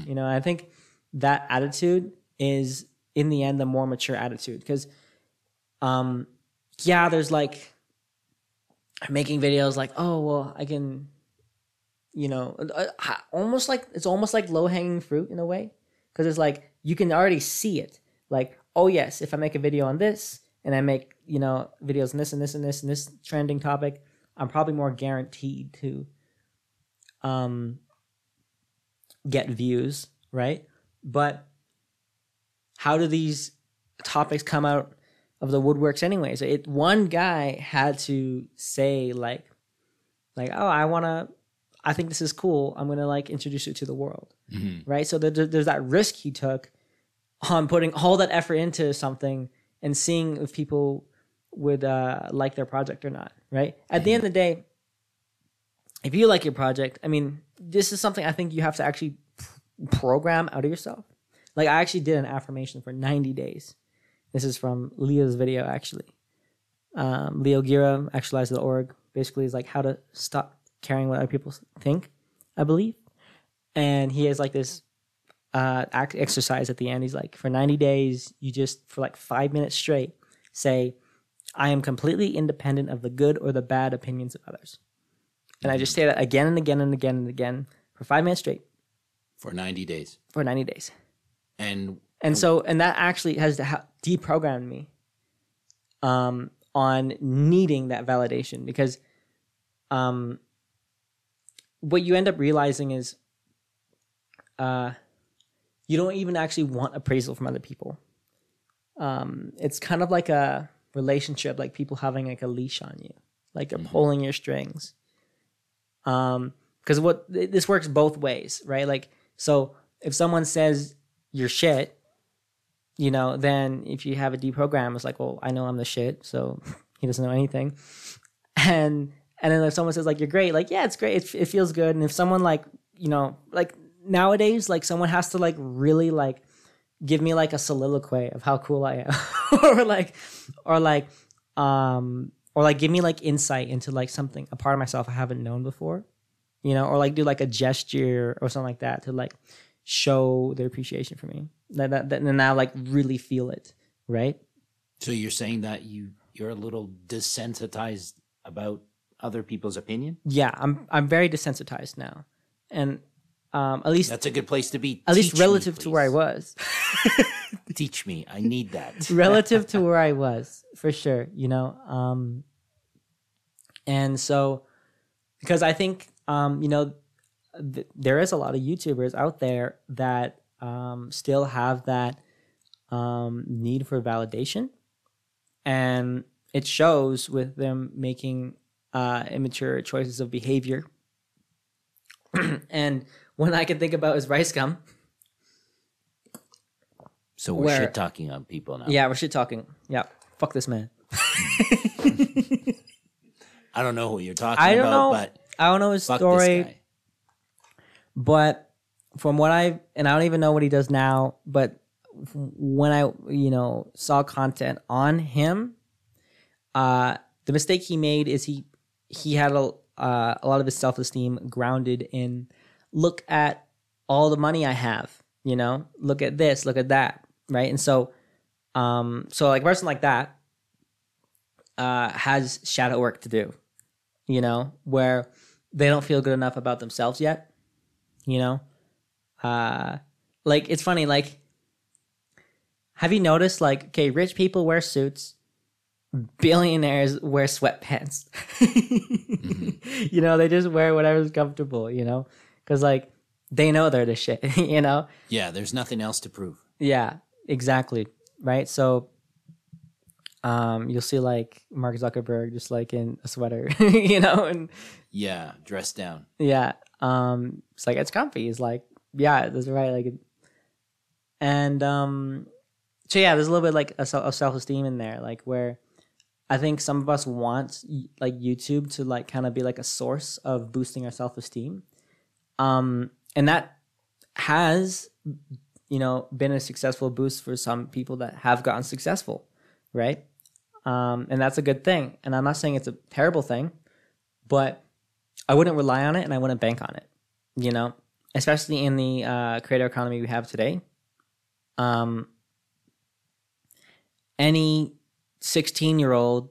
You know, I think that attitude is in the end the more mature attitude. Because, um, yeah, there's like making videos like oh well I can, you know, uh, uh, almost like it's almost like low hanging fruit in a way. Because it's like you can already see it. Like oh yes if I make a video on this and I make you know videos on this and this and this and this trending topic I'm probably more guaranteed to um get views, right? But how do these topics come out of the woodworks anyways? It one guy had to say like like oh I want to I think this is cool. I'm going to like introduce it to the world. Right? So there, there's that risk he took on putting all that effort into something and seeing if people would uh, like their project or not, right? At the end of the day, if you like your project, I mean, this is something I think you have to actually program out of yourself. Like I actually did an affirmation for 90 days. This is from Leo's video actually. Um, Leo Gura, actualized.org, basically is like how to stop caring what other people think, I believe. And he has like this uh, exercise at the end. He's like, for 90 days, you just, for like five minutes straight, say, I am completely independent of the good or the bad opinions of others. And I just say that again and again and again and again for five minutes straight For 90 days. for 90 days. And And so, and that actually has deprogrammed me um, on needing that validation because um, what you end up realizing is uh, you don't even actually want appraisal from other people. Um, it's kind of like a relationship, like people having like a leash on you, like they're pulling your strings. Um, because what this works both ways, right? Like, so if someone says you're shit, you know, then if you have a deprogram, it's like, well, I know I'm the shit, so he doesn't know anything. And and then if someone says like you're great, like yeah, it's great, it, it feels good. And if someone like you know, like nowadays, like someone has to like really like give me like a soliloquy of how cool I am, or like, or like, um, or like give me like insight into like something a part of myself I haven't known before, you know, or like do like a gesture or something like that to like show their appreciation for me. That that, that and now like really feel it, right? so you're saying that you you're a little desensitized about other people's opinion? Yeah, I'm I'm very desensitized now, and um, at least That's a good place to be. at least Teach me, relative to where I was. Teach me. I need that. relative to where I was, for sure, you know. Um, and so, because I think, um, you know, th- there is a lot of YouTubers out there that um, still have that um, need for validation, and it shows with them making uh, immature choices of behavior. and one I can think about is RiceGum. So we're Where- shit talking on people now. Yeah, we're shit talking. Yeah, fuck this man. I don't know who you're talking I don't about, know. but I don't know his fuck story, this guy. but from what I and I don't even know what he does now, but when I you know saw content on him, uh, the mistake he made is he he had a uh, a lot of his self esteem grounded in look at all the money I have, you know, look at this, look at that, right? And so, um, so like a person like that uh, has shadow work to do, you know, where they don't feel good enough about themselves yet, you know, uh, like it's funny, like. Have you noticed, like, okay, rich people wear suits, billionaires wear sweatpants. mm-hmm. You know, they just wear whatever's comfortable, you know? Because, like, they know they're the shit, you know? Yeah, there's nothing else to prove. Yeah, exactly. Right? So, um, you'll see, like, Mark Zuckerberg just, like, in a sweater, you know? And yeah, dressed down. Yeah. Um, it's like, it's comfy. It's like, yeah, that's right. Like, and, um, so yeah, there's a little bit like a, self esteem in there, like where I think some of us want like YouTube to like kind of be like a source of boosting our self esteem, um, and that has you know been a successful boost for some people that have gotten successful, right? Um, and that's a good thing. And I'm not saying it's a terrible thing, but I wouldn't rely on it and I wouldn't bank on it. You know, especially in the uh, creator economy we have today. Um, any 16 year old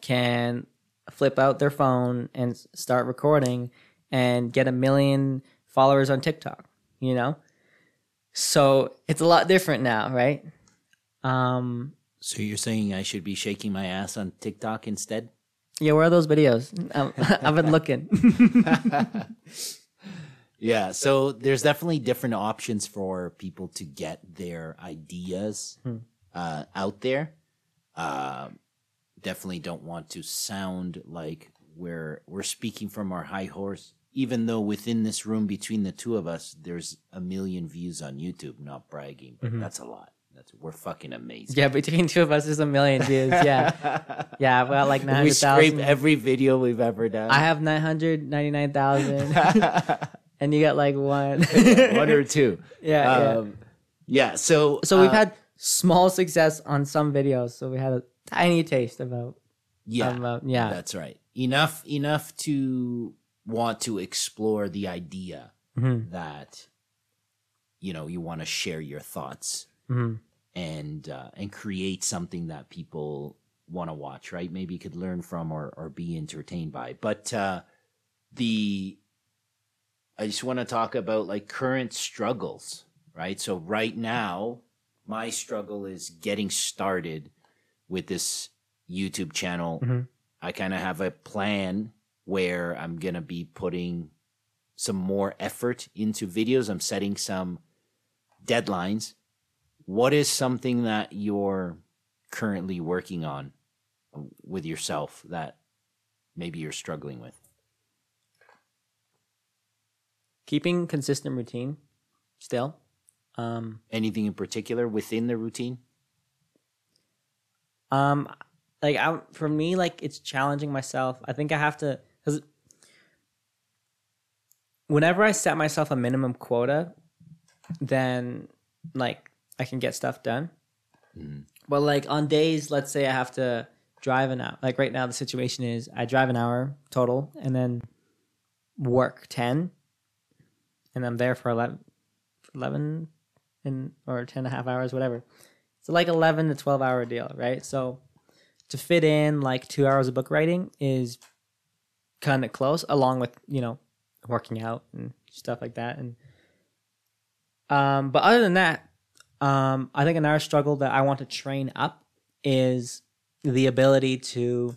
can flip out their phone and start recording and get a million followers on TikTok, you know? So it's a lot different now, right? Um, so you're saying I should be shaking my ass on TikTok instead? Yeah, where are those videos? Um, I've been looking. yeah, so there's definitely different options for people to get their ideas hmm. uh, out there. Uh, definitely don't want to sound like we're we're speaking from our high horse. Even though within this room between the two of us, there's a million views on YouTube. Not bragging, but mm-hmm. that's a lot. That's we're fucking amazing. Yeah, between two of us, there's a million views. Yeah, yeah. Well, like nine hundred thousand. We scrape every video we've ever done. I have nine hundred ninety nine thousand, and you got like one, one or two. Yeah, um, yeah. yeah. So, so we've uh, had small success on some videos. So we had a tiny taste about. Yeah, about, yeah, that's right. Enough, enough to want to explore the idea mm-hmm. that you know you want to share your thoughts mm-hmm. and uh, and create something that people want to watch. Right? Maybe you could learn from or or be entertained by. But uh, the I just want to talk about like current struggles. Right. So right now my struggle is getting started with this YouTube channel. Mm-hmm. I kind of have a plan where I'm going to be putting some more effort into videos. I'm setting some deadlines. What is something that you're currently working on with yourself that maybe you're struggling with? Keeping consistent routine still. Um, Anything in particular within the routine? Um, like I, for me, like it's challenging myself. I think I have to because whenever I set myself a minimum quota, then like I can get stuff done. Mm. But like on days, let's say I have to drive an hour. Like right now, the situation is I drive an hour total, and then work ten, and I'm there for 11, 11 in or 10 and a half hours, whatever. It's like 11 to 12 hour deal, right? So to fit in like two hours of book writing is kind of close, along with, you know, working out and stuff like that. And, um, but other than that, um, I think another struggle that I want to train up is the ability to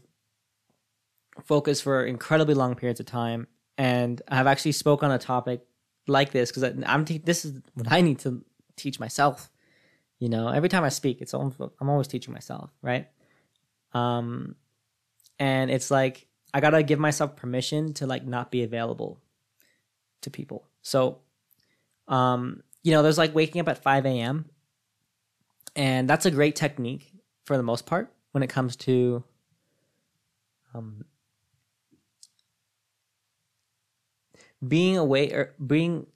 focus for incredibly long periods of time. And I've actually spoke on a topic like this because I'm te- this is what I need to teach myself. You know, every time I speak, it's almost, I'm always teaching myself, right? Um, and it's like I gotta give myself permission to like not be available to people. So, um, you know, there's like waking up at 5 a.m. and that's a great technique for the most part when it comes to um, being awake or being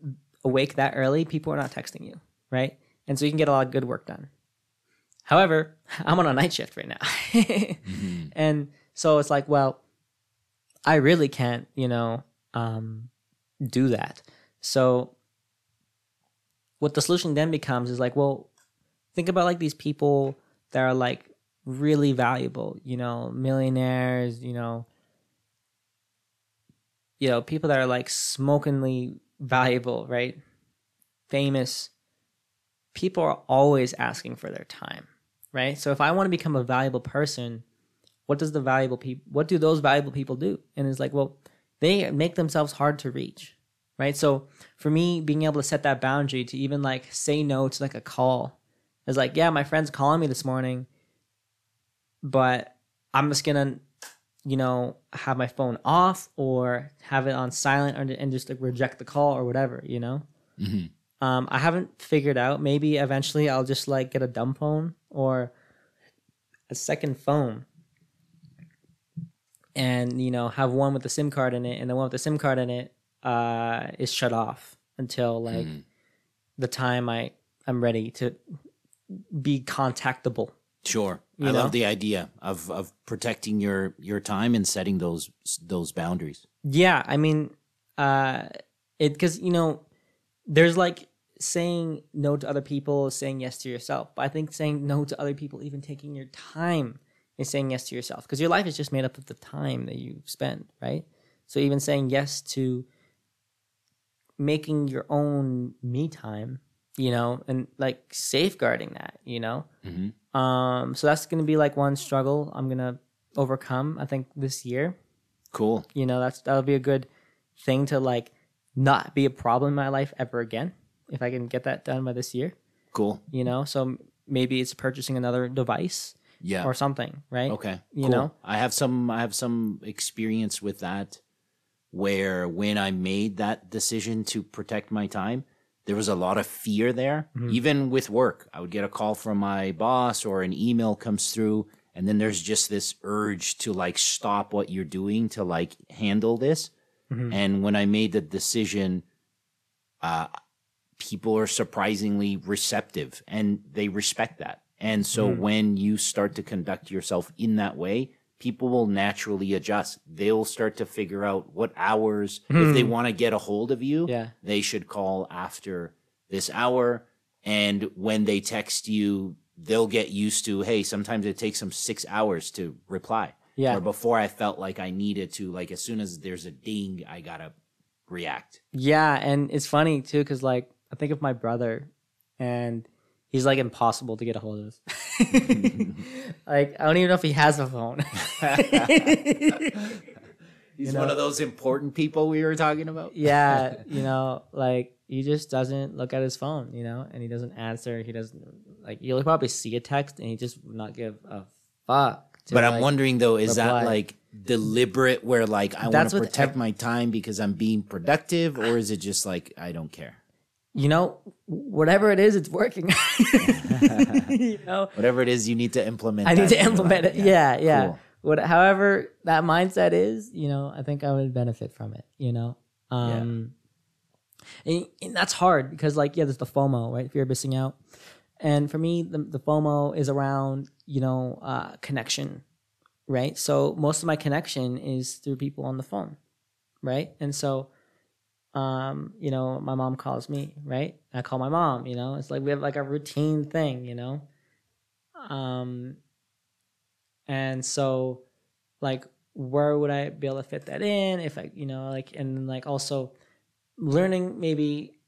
awake that early, people are not texting you, right? And so you can get a lot of good work done. However, I'm on a night shift right now. Mm-hmm. And so it's like, well, I really can't, you know, um, do that. So what the solution then becomes is like, well, think about like these people that are like really valuable, you know, millionaires, you know, you know, people that are like smokingly valuable, right? Famous. People are always asking for their time, right? So if I want to become a valuable person, what does the valuable people what do those valuable people do? And it's like, well, they make themselves hard to reach, right? So for me, being able to set that boundary to even like say no to like a call is like, yeah, my friend's calling me this morning, but I'm just gonna, you know, have my phone off or have it on silent or, and just like reject the call or whatever, you know. Mhm. Um, I haven't figured out. Maybe eventually I'll just like get a dumb phone or a second phone, and you know have one with the SIM card in it, and the one with the SIM card in it uh, is shut off until like Mhm. the time I I'm ready to be contactable. Sure. You I know? love the idea of of protecting your your time and setting those those boundaries. Yeah, I mean, uh, it because you know, there's like saying no to other people, saying yes to yourself. But I think saying no to other people, even taking your time, is saying yes to yourself because your life is just made up of the time that you spend, right? So even saying yes to making your own me time, you know, and like safeguarding that, you know. Mhm. Um, so that's gonna be like one struggle I'm gonna overcome. I think this year Cool. you know that's that'll be a good thing to like not be a problem in my life ever again if i can get that done by this year Cool. you know so maybe it's purchasing another device Yeah. or something right Okay. You cool. know? I have some I have some experience with that where when I made that decision to protect my time, there was a lot of fear there. Mm-hmm. Even with work, I would get a call from my boss or an email comes through and then there's just this urge to like stop what you're doing to like handle this. Mhm. And when I made the decision uh people are surprisingly receptive and they respect that. And so Mm-hmm. when you start to conduct yourself in that way, people will naturally adjust. They'll start to figure out what hours, if they want to get a hold of you. Yeah. they should call after this hour. And when they text you, they'll get used to, hey, sometimes it takes them six hours to reply. Yeah. Or before I felt like I needed to, like as soon as there's a ding, I gotta react. yeah and it's funny too because like i think of my brother and he's like impossible to get a hold of like i don't even know if he has a phone He's You one of those important people we were talking about. yeah, you know, like he just doesn't look at his phone, you know, and he doesn't answer. He doesn't like you'll probably see a text and he just would not give a fuck. to, But I'm wondering though, is reply. that like deliberate where like I want to protect ev- my time because I'm being productive, or is it just like I don't care? You know, whatever it is, it's working. you know, Whatever it is, you need to implement. I need to implement it. Yeah, yeah. Cool. What, however that mindset is, you know, I think I would benefit from it. You know, um, and, and that's hard because, like, yeah, there's the FOMO, right? Fear of missing out. And for me, the, the FOMO is around, you know, uh, connection, right? So most of my connection is through people on the phone, right? And so, um, you know, my mom calls me, right? I call my mom, you know, it's like we have like a routine thing, you know. Um, and so, like, where would I be able to fit that in? If I, you know, like, and like also learning maybe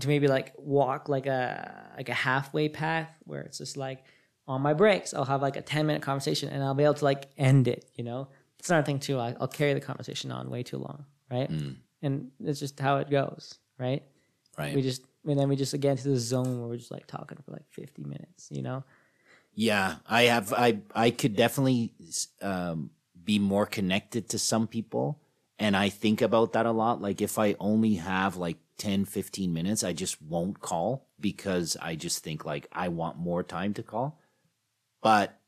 to maybe like walk like a like a halfway path where it's just like on my breaks I'll have like a ten minute conversation and I'll be able to like end it. You know, it's another thing too. I, I'll carry the conversation on way too long, right? Mm, And it's just how it goes, right? right. We just and then we just get into the zone where we're just like talking for like fifty minutes. You know? Yeah, I have. I I could definitely um, be more connected to some people, and I think about that a lot. Like if I only have like 10, 15 minutes, I just won't call because I just think like I want more time to call. But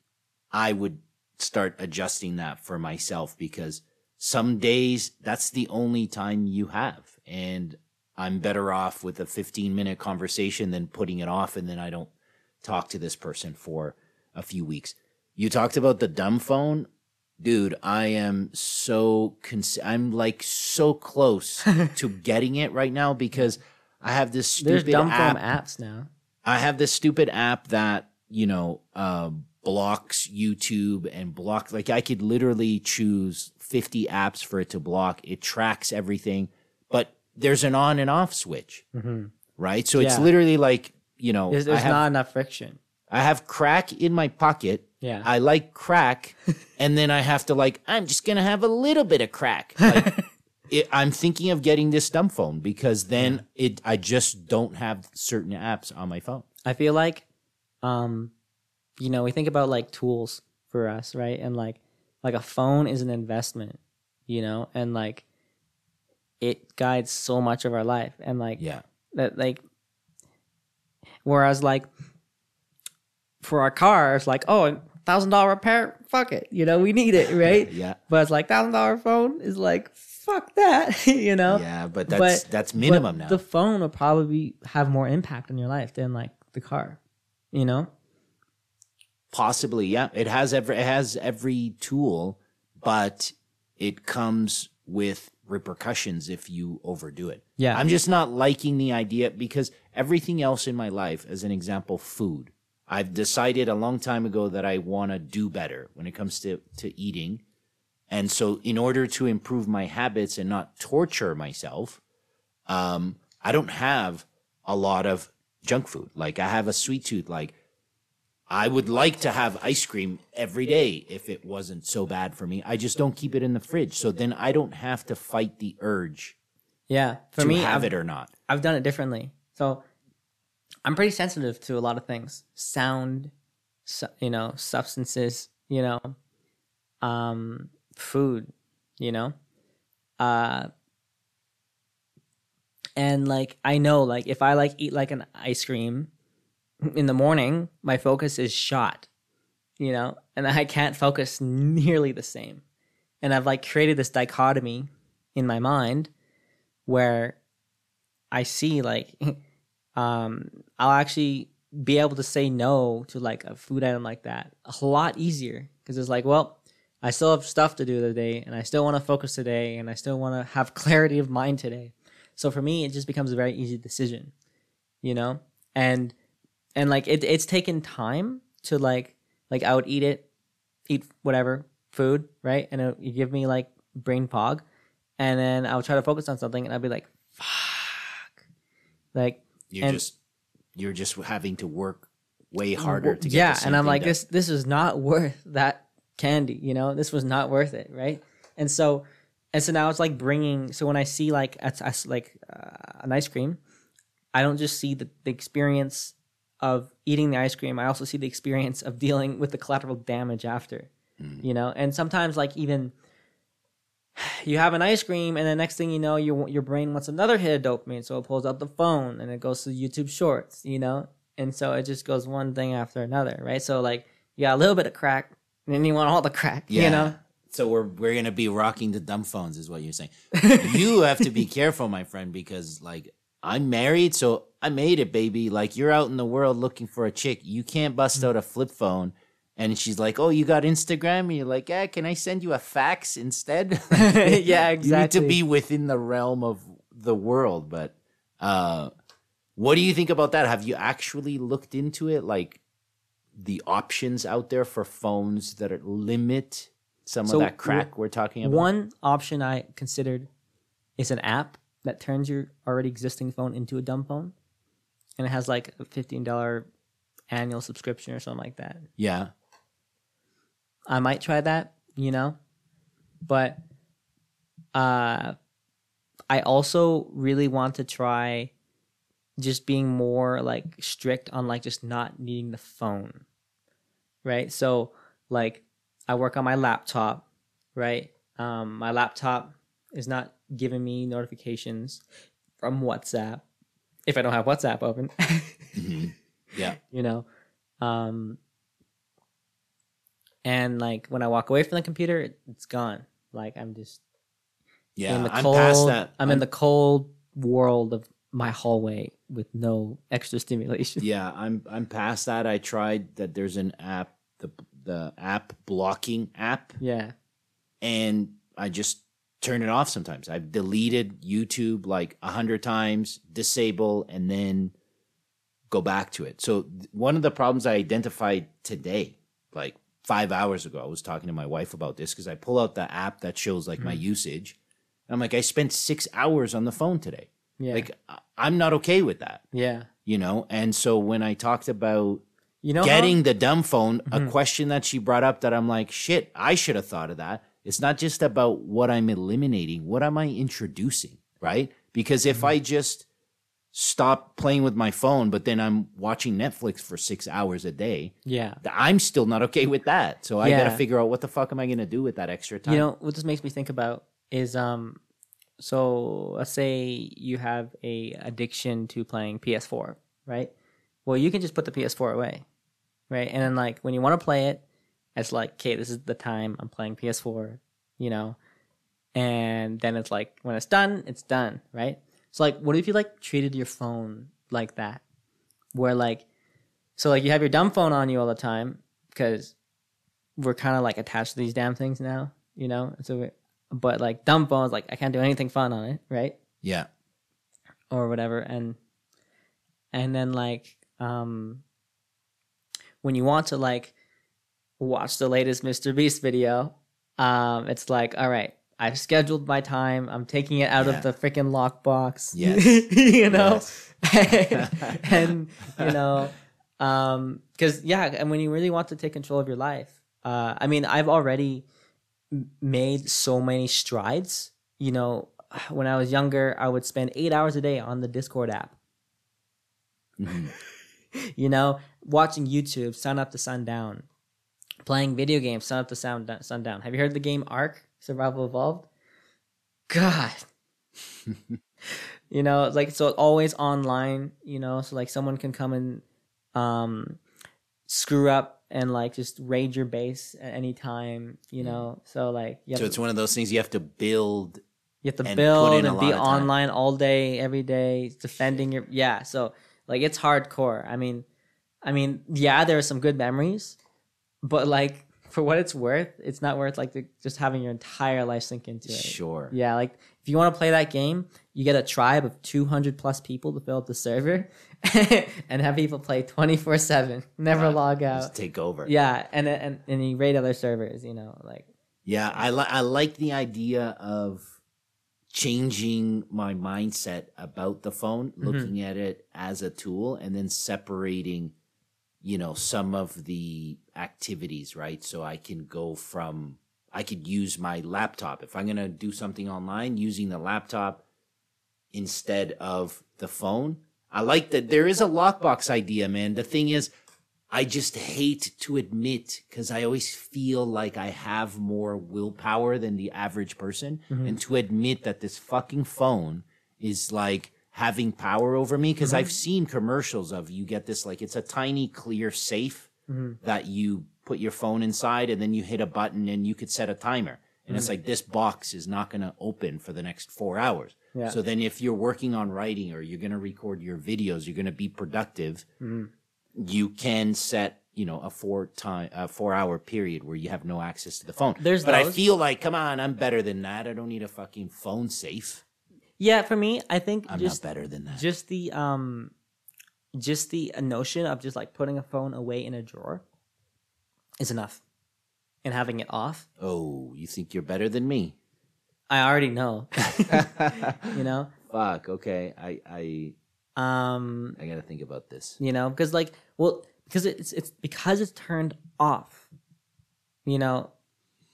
I would start adjusting that for myself because some days that's the only time you have, and I'm better off with a 15 minute conversation than putting it off and then I don't talk to this person for a few weeks. You talked about the dumb phone. Dude, I am so cons- I'm like so close to getting it right now because I have this There's stupid dumb app. phone apps now. I have this stupid app that, you know, uh, blocks YouTube and block like I could literally choose 50 apps for it to block. It tracks everything, but there's an on and off switch, right? So it's Mm-hmm. Literally like, you know, There's, there's have, not enough friction. I have crack in my pocket. Yeah. I like crack, and then I have to like, I'm just gonna have a little bit of crack. Like, it, I'm thinking of getting this dumb phone because then it, I just don't have certain apps on my phone. I feel like, um, you know, we think about like tools for us, right? And like, like a phone is an investment, you know, and like, it guides so much of our life, and like Yeah. that, like, whereas like, for our cars, like, oh, thousand dollar repair, fuck it, you know, we need it, right? Yeah. But it's like thousand dollar phone is like, fuck that, you know. Yeah, but that's But- that's minimum But now. The phone will probably have more impact on your life than like the car, you know. Possibly, yeah. It has every it has every tool, but it comes with repercussions if you overdo it. Yeah. I'm just not liking the idea because everything else in my life, as an example, food. I've decided a long time ago that I want to do better when it comes to, to eating. And so in order to improve my habits and not torture myself, um, I don't have a lot of junk food. Like I have a sweet tooth. Like I would like to have ice cream every day if it wasn't so bad for me. I just don't keep it in the fridge. So then I don't have to fight the urge Yeah, for to me, have I've, it or not. I've done it differently. So I'm pretty sensitive to a lot of things, sound, su- you know, substances, you know, um, food, you know, uh, and like I know, like if I like eat like an ice cream in the morning, my focus is shot, you know, and I can't focus nearly the same. And I've like created this dichotomy in my mind where I see like um I'll actually be able to say no to like a food item like that a lot easier because it's like well I still have stuff to do today and I still want to focus today and I still want to have clarity of mind today. So for me it just becomes a very easy decision, you know? And and like it it's taken time to like like I would eat it eat whatever food, right? And it, you give me like brain fog and then I would try to focus on something and I'd be like fuck. Like You're And- just you're just having to work way harder to get yeah and i'm like done. this this is not worth that candy you know this was not worth it right and so and so now it's like bringing so when i see like at, at like uh, an ice cream i don't just see the, the experience of eating the ice cream i also see the experience of dealing with the collateral damage after mm. you know? And sometimes like even you have an ice cream and the next thing you know your your brain wants another hit of dopamine so it pulls out the phone and it goes to youtube shorts you know? And so it just goes one thing after another right? So like you got a little bit of crack and then you want all the crack yeah. you know? So we're we're gonna be rocking the dumb phones, is what you're saying. you have to be careful, my friend, because like I'm married, so I made it, baby. Like you're out in the world looking for a chick, you can't bust out a flip phone. And she's like, "Oh, you got Instagram?" And you're like, "Yeah, can I send you a fax instead?" yeah exactly. You need to be within the realm of the world. But uh, what do you think about that? Have you actually looked into it? Like the options out there for phones that are limit some So, of that crack we're talking about? one option i considered is an app that turns your already existing phone into a dumb phone and it has like a $15 annual subscription or something like that Yeah. I might try that, you know. But uh I also really want to try just being more like strict on like just not needing the phone. Right? So like I work on my laptop, right? Um my laptop is not giving me notifications from WhatsApp if I don't have WhatsApp open. Mhm. Yeah. you know um and like when i walk away from the computer it, it's gone like i'm just Yeah. in the I'm past that. i'm, in the cold world of my hallway with no extra stimulation. Yeah, I'm I'm past that. I tried that. There's an app, the the app blocking app, Yeah. and I just turn it off sometimes. I've deleted YouTube like a hundred times, disable, and then go back to it. So one of the problems I identified today, like five hours ago, I was talking to my wife about this because I pull out the app that shows like my mm. usage. And I'm like, I spent six hours on the phone today. Yeah. Like I'm not okay with that, yeah. you know. And so when I talked about You know how- getting the dumb phone, a mm-hmm. question that she brought up that I'm like, shit, I should have thought of that. It's not just about what I'm eliminating, what am I introducing, right? Because if I just stop playing with my phone, but then I'm watching Netflix for six hours a day, Yeah. I'm still not okay with that. So I got to figure out what the fuck am I going to do with that extra time? You know what this makes me think about is um so let's say you have a addiction to playing PS4, right? Well, you can just put the PS4 away, right? And then like when you want to play it, it's like, okay, this is the time I'm playing PS4, you know. And then it's like when it's done, it's done, right? So like what if you like treated your phone like that? Where like so like you have your dumb phone on you all the time because we're kind of like attached to these damn things now, you know. So, but like dumb phones, like I can't do anything fun on it, right? yeah. Or whatever, and and then like um when you want to like watch the latest Mr. Beast video, um, it's like, all right, I've scheduled my time. I'm taking it out Yeah. of the freaking lockbox. Yes. you know, Yes. and you know, um, because yeah, and when you really want to take control of your life, uh, I mean, I've already made so many strides. You know, when I was younger, I would spend eight hours a day on the Discord app. Mhm. You know, watching YouTube, sun up to sundown, playing video games, sun up to sound sundown. Have you heard the game Ark Survival Evolved? God. you know, like so always online, you know, so like someone can come and um screw up and like just raid your base at any time, you know. So like So it's one of those things you have to build. you have to and build and be lot of time. online all day, every day, defending your yeah. So like it's hardcore. I mean, I mean, yeah, there are some good memories, but like for what it's worth, it's not worth like the, just having your entire life sink into it. Sure. Yeah, like if you want to play that game, you get a tribe of 200 plus people to fill up the server and have people play 24 7, never Wow. log out. Just take over. Yeah, and and and you raid other servers, you know, like Yeah, I like I like the idea of changing my mindset about the phone, Mm-hmm. looking at it as a tool and then separating you know some of the activities, right? So I can go from I could use my laptop if I'm going to do something online using the laptop instead of the phone. I like that there is a lockbox idea, man. The thing is I just hate to admit because I always feel like I have more willpower than the average person. Mm-hmm. And to admit that this fucking phone is like having power over me because mm-hmm. I've seen commercials of you get this like it's a tiny clear safe Mm-hmm. that you put your phone inside and then you hit a button and you could set a timer. And it's mm-hmm. like this box is not going to open for the next four hours. Yeah. So then if you're working on writing or you're going to record your videos, you're going to be productive. Mm-hmm. You can set you know a four time a four hour period where you have no access to the phone. There's but i feel like come on i'm better than that. I don't need a fucking phone safe. Yeah, for me, I think i'm just not better than that. just the um just the notion of just like putting a phone away in a drawer is enough. And having it off. Oh you think you're better than me. I already know. You know? Fuck okay. I i um i gotta think about this. you know because like well because it's it's because it's turned off you know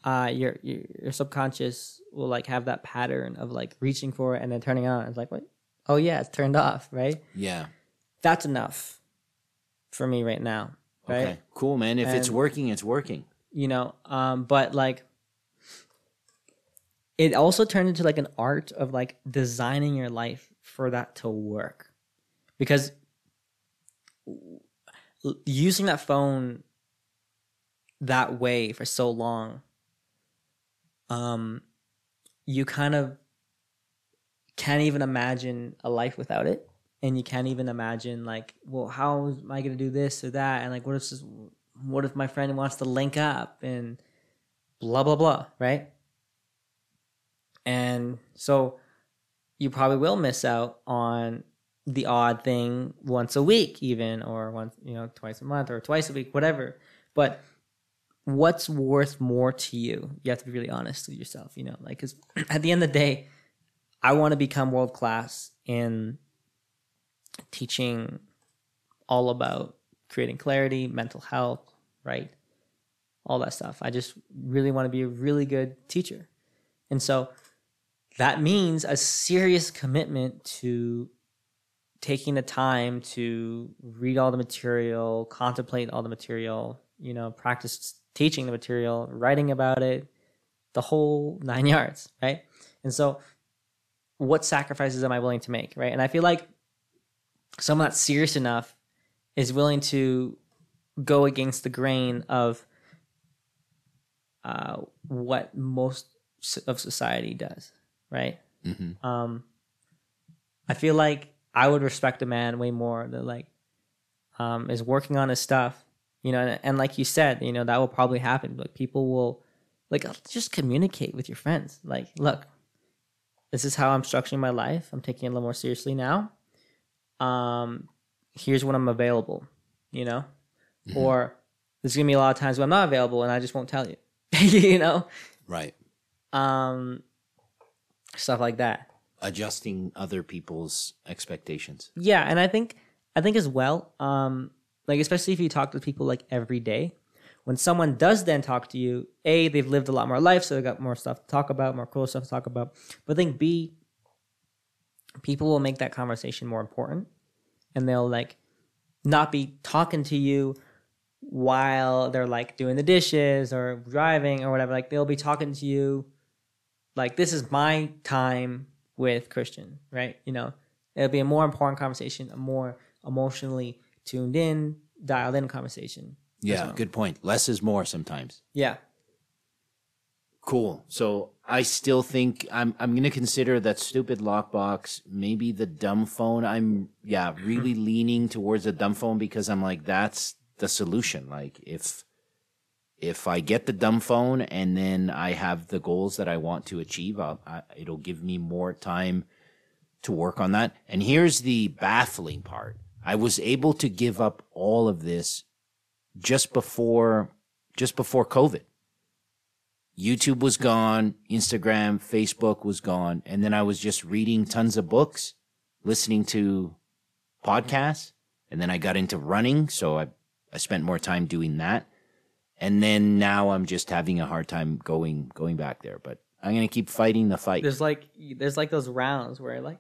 uh your, your your subconscious will like have that pattern of like reaching for it and then turning on. It's like what oh yeah it's turned off right? Yeah that's enough for me right now right? Okay cool man. If it's working it's working. You know um but like it also turned into like an art of like designing your life for that to work. Because using that phone that way for so long um you kind of can't even imagine a life without it and you can't even imagine like well how am i going to do this or that? And like what if this, what if my friend wants to link up and blah blah blah right? And so you probably will miss out on the odd thing once a week even or once you know twice a month or twice a week whatever. But what's worth more to you? You have to be really honest with yourself you know like because at the end of the day i want to become world class in teaching all about creating clarity mental health right all that stuff i just really want to be a really good teacher and so that means a serious commitment to taking the time to read all the material, contemplate all the material, you know, practice teaching the material, writing about it, the whole nine yards, right? And so, what sacrifices am I willing to make, right? And I feel like someone that's serious enough is willing to go against the grain of uh, what most of society does, right? Mm-hmm. Um, I feel like I would respect a man way more that like um, is working on his stuff, you know, and, and like you said, you know, that will probably happen. Like people will like just communicate with your friends. Like, look, this is how I'm structuring my life. I'm taking it a little more seriously now. Um, here's when I'm available, you know, Mm-hmm. or there's gonna be a lot of times when I'm not available and I just won't tell you, you know, Right. um, stuff like that. Adjusting other people's expectations. Yeah, and I think I think as well, um, like especially if you talk to people like every day, when someone does then talk to you, a they've lived a lot more life, so they got more stuff to talk about, more cool stuff to talk about. But I think b people will make that conversation more important, and they'll like not be talking to you while they're like doing the dishes or driving or whatever. Like they'll be talking to you like this is my time with Christian, right? You know, it'll be a more important conversation, a more emotionally tuned in, dialed in conversation. Yeah, good point. Less is more sometimes. Yeah. Cool. So I still think I'm I'm gonna consider that stupid lockbox, maybe the dumb phone. I'm yeah, mm-hmm. really leaning towards the dumb phone because I'm like, that's the solution. Like if if I get the dumb phone and then I have the goals that I want to achieve, I'll, I, it'll give me more time to work on that. And here's the baffling part: I was able to give up all of this just before just before COVID. YouTube was gone, Instagram, Facebook was gone, and then I was just reading tons of books, listening to podcasts, and then I got into running, so I I spent more time doing that. And then now I'm just having a hard time going going back there, but I'm going to keep fighting the fight. There's like there's like those rounds where like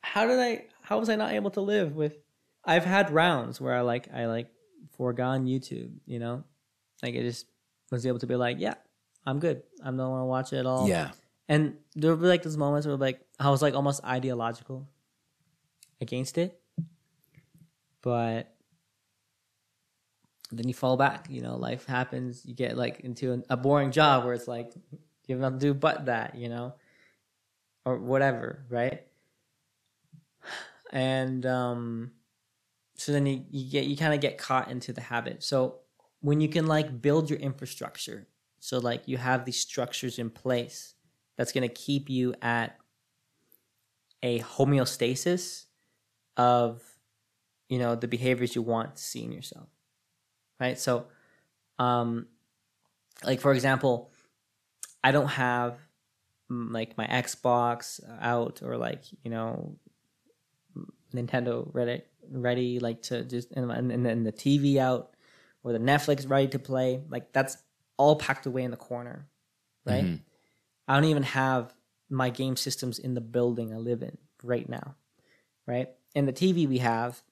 how did I how was I not able to live with I've had rounds where I like I like foregone YouTube, you know? Like I just was able to be like, yeah, I'm good. I don't want to watch it at all. Yeah. And there be like those moments where like I was like almost ideological against it. But then you fall back, you know, life happens, you get like into an, a boring job where it's like you have nothing to do but that, you know? Or whatever, right? And um so then you, you get you kind of get caught into the habit. So when you can like build your infrastructure, so like you have these structures in place that's going to keep you at a homeostasis of you know the behaviors you want to see in yourself right? So um like for example i don't have mm, like my xbox out or like you know nintendo ready ready like to just and, and then the tv out or the netflix ready to play like that's all packed away in the corner right Mhm. I don't even have my game systems in the building I live in right now, right? And the TV we have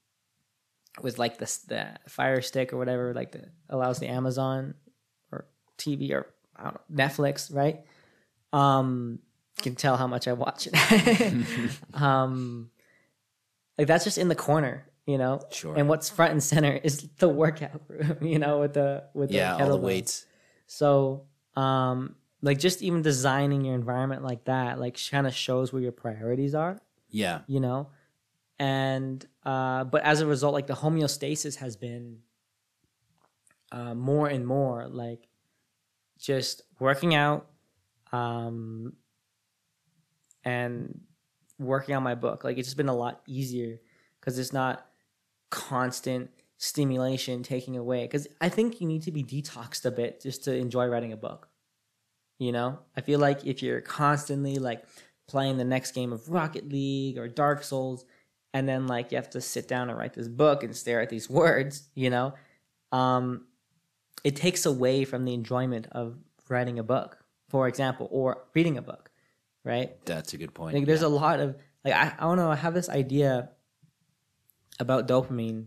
with like the the Fire Stick or whatever, like the allows the Amazon or TV or I don't know, Netflix, right? Um, you can tell how much I watch it. um, like that's just in the corner, you know. Sure. And what's front and center is the workout room, you know, with the with yeah, the all the weights. So, um, like just even designing your environment like that like kind of shows where your priorities are Yeah. you know and uh but as a result like the homeostasis has been uh more and more like just working out um and working on my book like it's just been a lot easier because it's not constant stimulation taking away because i think you need to be detoxed a bit just to enjoy writing a book you know i feel like if you're constantly like playing the next game of rocket league or dark souls and then like you have to sit down and write this book and stare at these words you know um it takes away from the enjoyment of writing a book for example or reading a book right That's a good point. like there's yeah. a lot of like I, I don't know, I have this idea about dopamine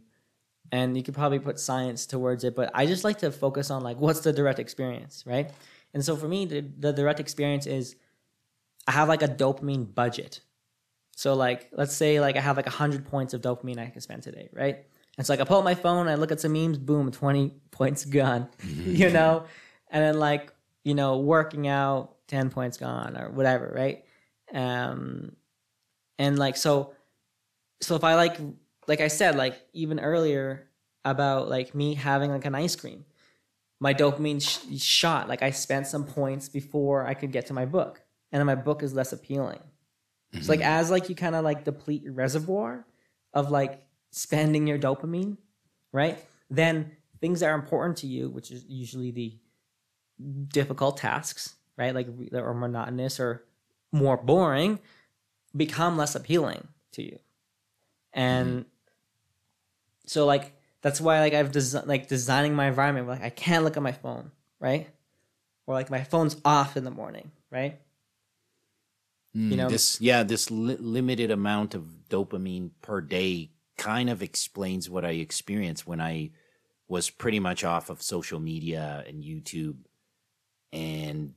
and you could probably put science towards it, but I just like to focus on like what's the direct experience, right? And so for me, the, the direct experience is I have like a dopamine budget. So like let's say like I have like hundred points of dopamine I can spend today, right? And so like I pull out my phone, I look at some memes, boom, twenty points gone, you know, and then like you know working out, ten points gone or whatever, right? Um, and like so, so if I like like I said like even earlier about like me having like an ice cream, my dopamine sh- shot like I spent some points before I could get to my book, and then my book is less appealing. So like mm-hmm. as like you kind of like deplete your reservoir of like spending your dopamine, right? Then things that are important to you, which is usually the difficult tasks, right? Like or monotonous or more boring, become less appealing to you. And mm-hmm. So like that's why like I've desi- like designing my environment like I can't look at my phone, right? Or like my phone's off in the morning, right? Mm, know- this yeah this li- limited amount of dopamine per day kind of explains what i experienced when i was pretty much off of social media and youtube and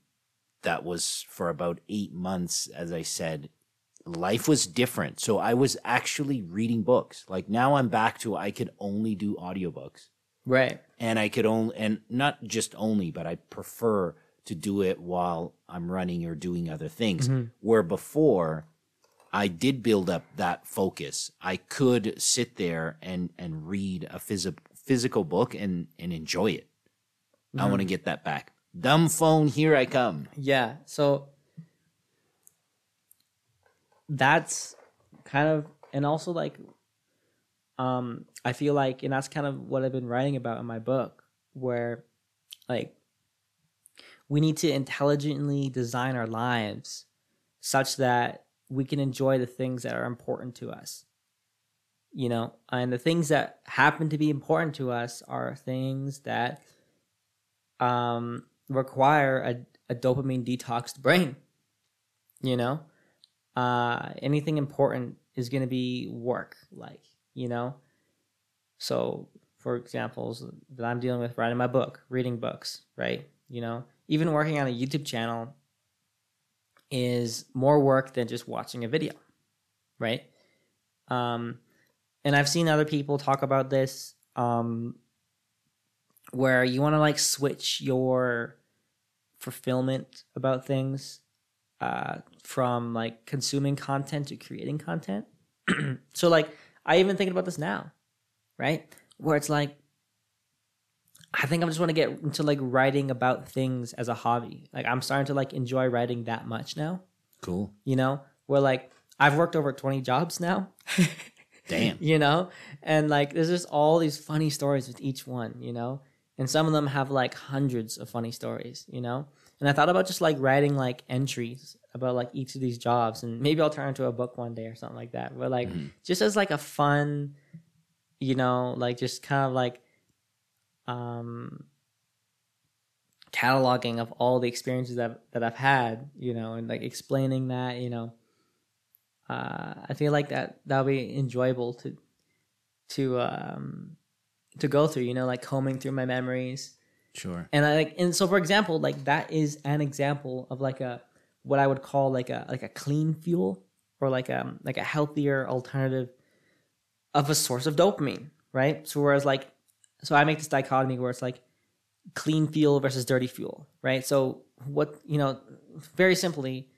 that was for about eight months as i said life was different so i was actually reading books like now i'm back to i could only do audiobooks Right. and I could only and not just only, but I prefer to do it while I'm running or doing other things. Mm-hmm. Where before I did build up that focus. I could sit there and and read a phys- physical book and and enjoy it. I want to mm-hmm. get that back. Dumb phone, here I come. Yeah. So that's kind of and also like um I feel like and that's kind of what I've been writing about in my book where like we need to intelligently design our lives such that we can enjoy the things that are important to us. You know, and the things that happen to be important to us are things that um require a, a dopamine detoxed brain you know uh anything important is going to be work like you know? So for examples that i'm dealing with writing my book reading books right? You know? Even working on a youtube channel is more work than just watching a video right? Um and i've seen other people talk about this um where you want to like switch your fulfillment about things uh, from like consuming content to creating content. so like I even thinking about this now, right? Where it's like I think I just want to get into like writing about things as a hobby. Like I'm starting to like enjoy writing that much now, Cool. you know? Where like I've worked over 20 jobs now. Damn. you know and like there's just all these funny stories with each one you know and some of them have like hundreds of funny stories you know and i thought about just like writing like entries about like each of these jobs and maybe i'll turn into a book one day or something like that but like just as like a fun you know like just kind of like um cataloging of all the experiences that that I've had, you know, and like explaining that, you know, uh, I feel like that that'll be enjoyable to to um to go through, you know, like combing through my memories. Sure. And I like and so for example, like that is an example of like a what I would call like a like a clean fuel or like um like a healthier alternative of a source of dopamine, right? So whereas like so I make this dichotomy where it's like clean fuel versus dirty fuel, right? So what you know, very simply,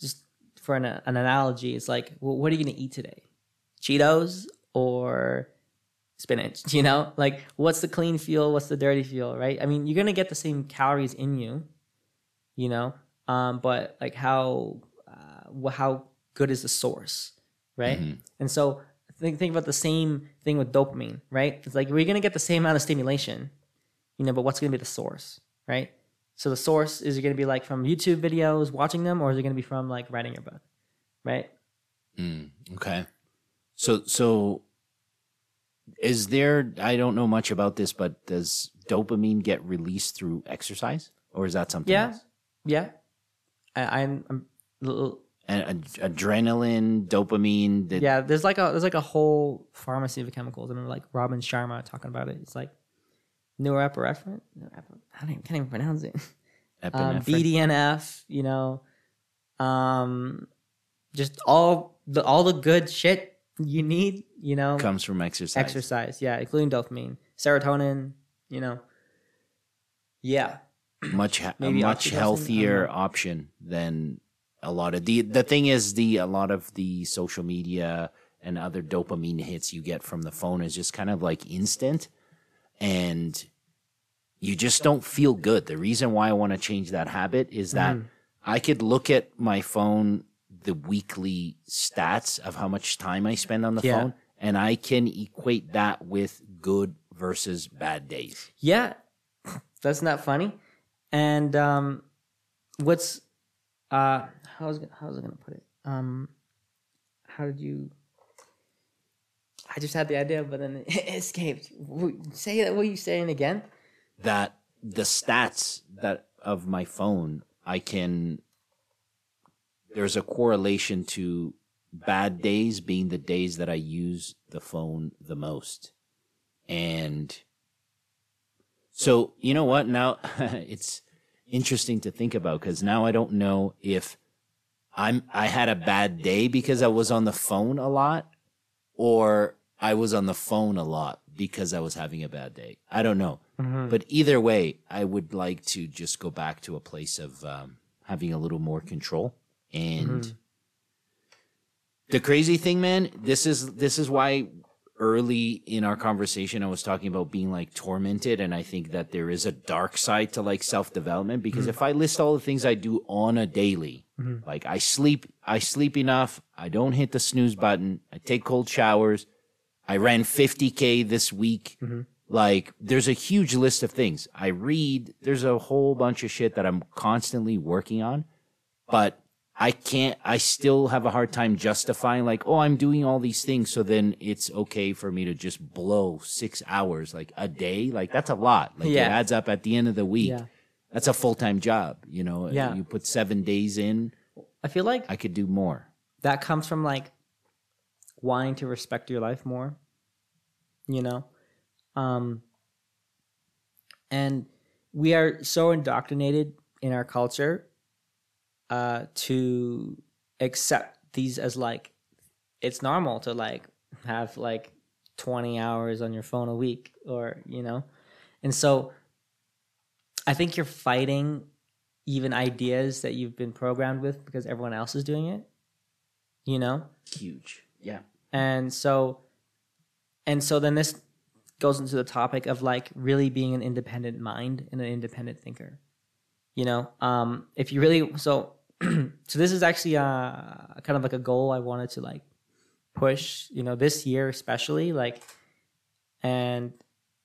just for an, an analogy, it's like, well, what are you gonna eat today? Cheetos or spinach? You know, like what's the clean fuel? What's the dirty fuel? Right? I mean, you're gonna get the same calories in you, you know, um, but like how uh, how good is the source, right? Mm-hmm. And so think think about the same thing with dopamine, right? It's like we're gonna get the same amount of stimulation, you know, but what's gonna be the source, right? So the source is it gonna be like from YouTube videos, watching them, or is it gonna be from like writing your book, right? Mm, okay. So so is there I don't know much about this, but does dopamine get released through exercise? Or is that something Yeah. else? Yeah, I, I'm, I'm And ad- adrenaline, dopamine, that yeah. There's like a there's like a whole pharmacy of chemicals. I remember like Robin Sharma talking about it. It's like norepinephrine. norepinephrine I don't even, can't even pronounce it. um. BDNF, you know, um, just all the all the good shit you need, you know, comes from exercise. exercise, yeah, including dopamine, serotonin, you know, yeah, much ha- a much oxytocin, I don't healthier option than a lot of the the thing is the a lot of the social media and other dopamine hits you get from the phone is just kind of like instant and you just don't feel good. The reason why I want to change that habit is that Mm-hmm. I could look at my phone the weekly stats of how much time I spend on the Yeah. phone and I can equate that with good versus bad days. yeah. That's not funny. And um, what's uh, how was how was I gonna put it? Um, how did you? I just had the idea, but then it escaped. Say that. What are you saying again? that the stats that of my phone I can there's a correlation to bad days being the days that I use the phone the most. And so, you know what? Now it's interesting to think about because now I don't know if I'm I had a bad day because I was on the phone a lot or I was on the phone a lot because I was having a bad day. I don't know. But either way, I would like to just go back to a place of um, having a little more control. And mm-hmm. the crazy thing, man, this is this is why early in our conversation I was talking about being like tormented, and I think that there is a dark side to like self development because mm-hmm. if I list all the things I do on a daily, mm-hmm. like I sleep, I sleep enough, I don't hit the snooze button, I take cold showers, I ran 50k this week. Like there's a huge list of things. I read, there's a whole bunch of shit that I'm constantly working on, but I can't I still have a hard time justifying like, oh, I'm doing all these things so then it's okay for me to just blow 6 hours like a day. Like that's a lot. Like it adds up at the end of the week. Yeah. That's a full-time job, you know. Yeah. You put 7 days in, I feel like I could do more. that comes from like wanting to respect your life more you know um and we are so indoctrinated in our culture uh to accept these as like it's normal to like have like 20 hours on your phone a week or you know and so i think you're fighting even ideas that you've been programmed with because everyone else is doing it you know Huge. Yeah. and so and so then this goes into the topic of like really being an independent mind and an independent thinker you know um if you really so so this is actually uh kind of like a goal i wanted to like push you know this year especially like and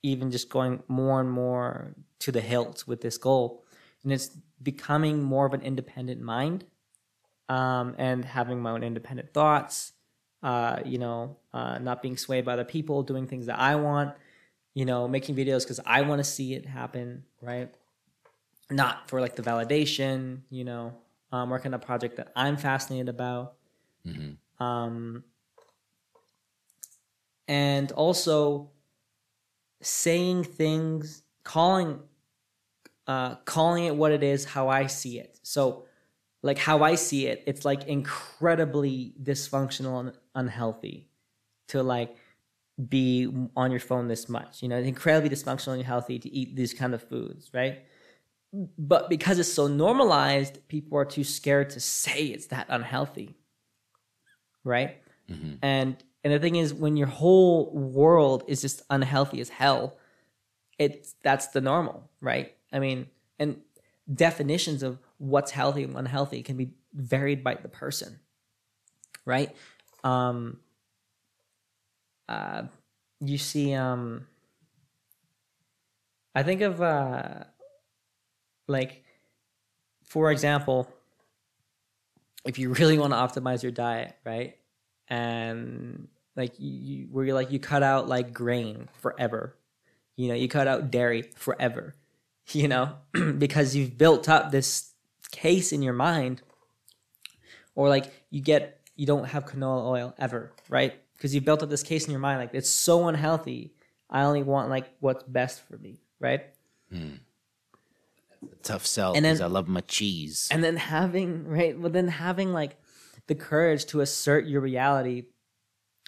even just going more and more to the hilt with this goal and it's becoming more of an independent mind um, and having my own independent thoughts uh, you know, uh, not being swayed by other people, doing things that I want, you know, making videos because I want to see it happen, right? Not for like the validation, you know, um, working on a project that I'm fascinated about. Um, and also saying things, calling, uh, calling it what it is, how I see it. So, like how I see it, it's like incredibly dysfunctional and unhealthy to like be on your phone this much. You know, it's incredibly dysfunctional and healthy to eat these kind of foods, right? But because it's so normalized, people are too scared to say it's that unhealthy, right? Mhm. And and the thing is, when your whole world is just unhealthy as hell, it's that's the normal, right? I mean, and definitions of what's healthy and unhealthy can be varied by the person, right? Um, uh, you see, um, I think of uh, like, for example, if you really want to optimize your diet, right? And like you, you where you're like you cut out like grain forever, you know, you cut out dairy forever, you know, because you've built up this case in your mind, or like you get you don't have canola oil ever, right? Because you built up this case in your mind, like it's so unhealthy. I only want like what's best for me, right? Hmm. Tough sell And then- because I love my cheese. and then having right but then having like the courage to assert your reality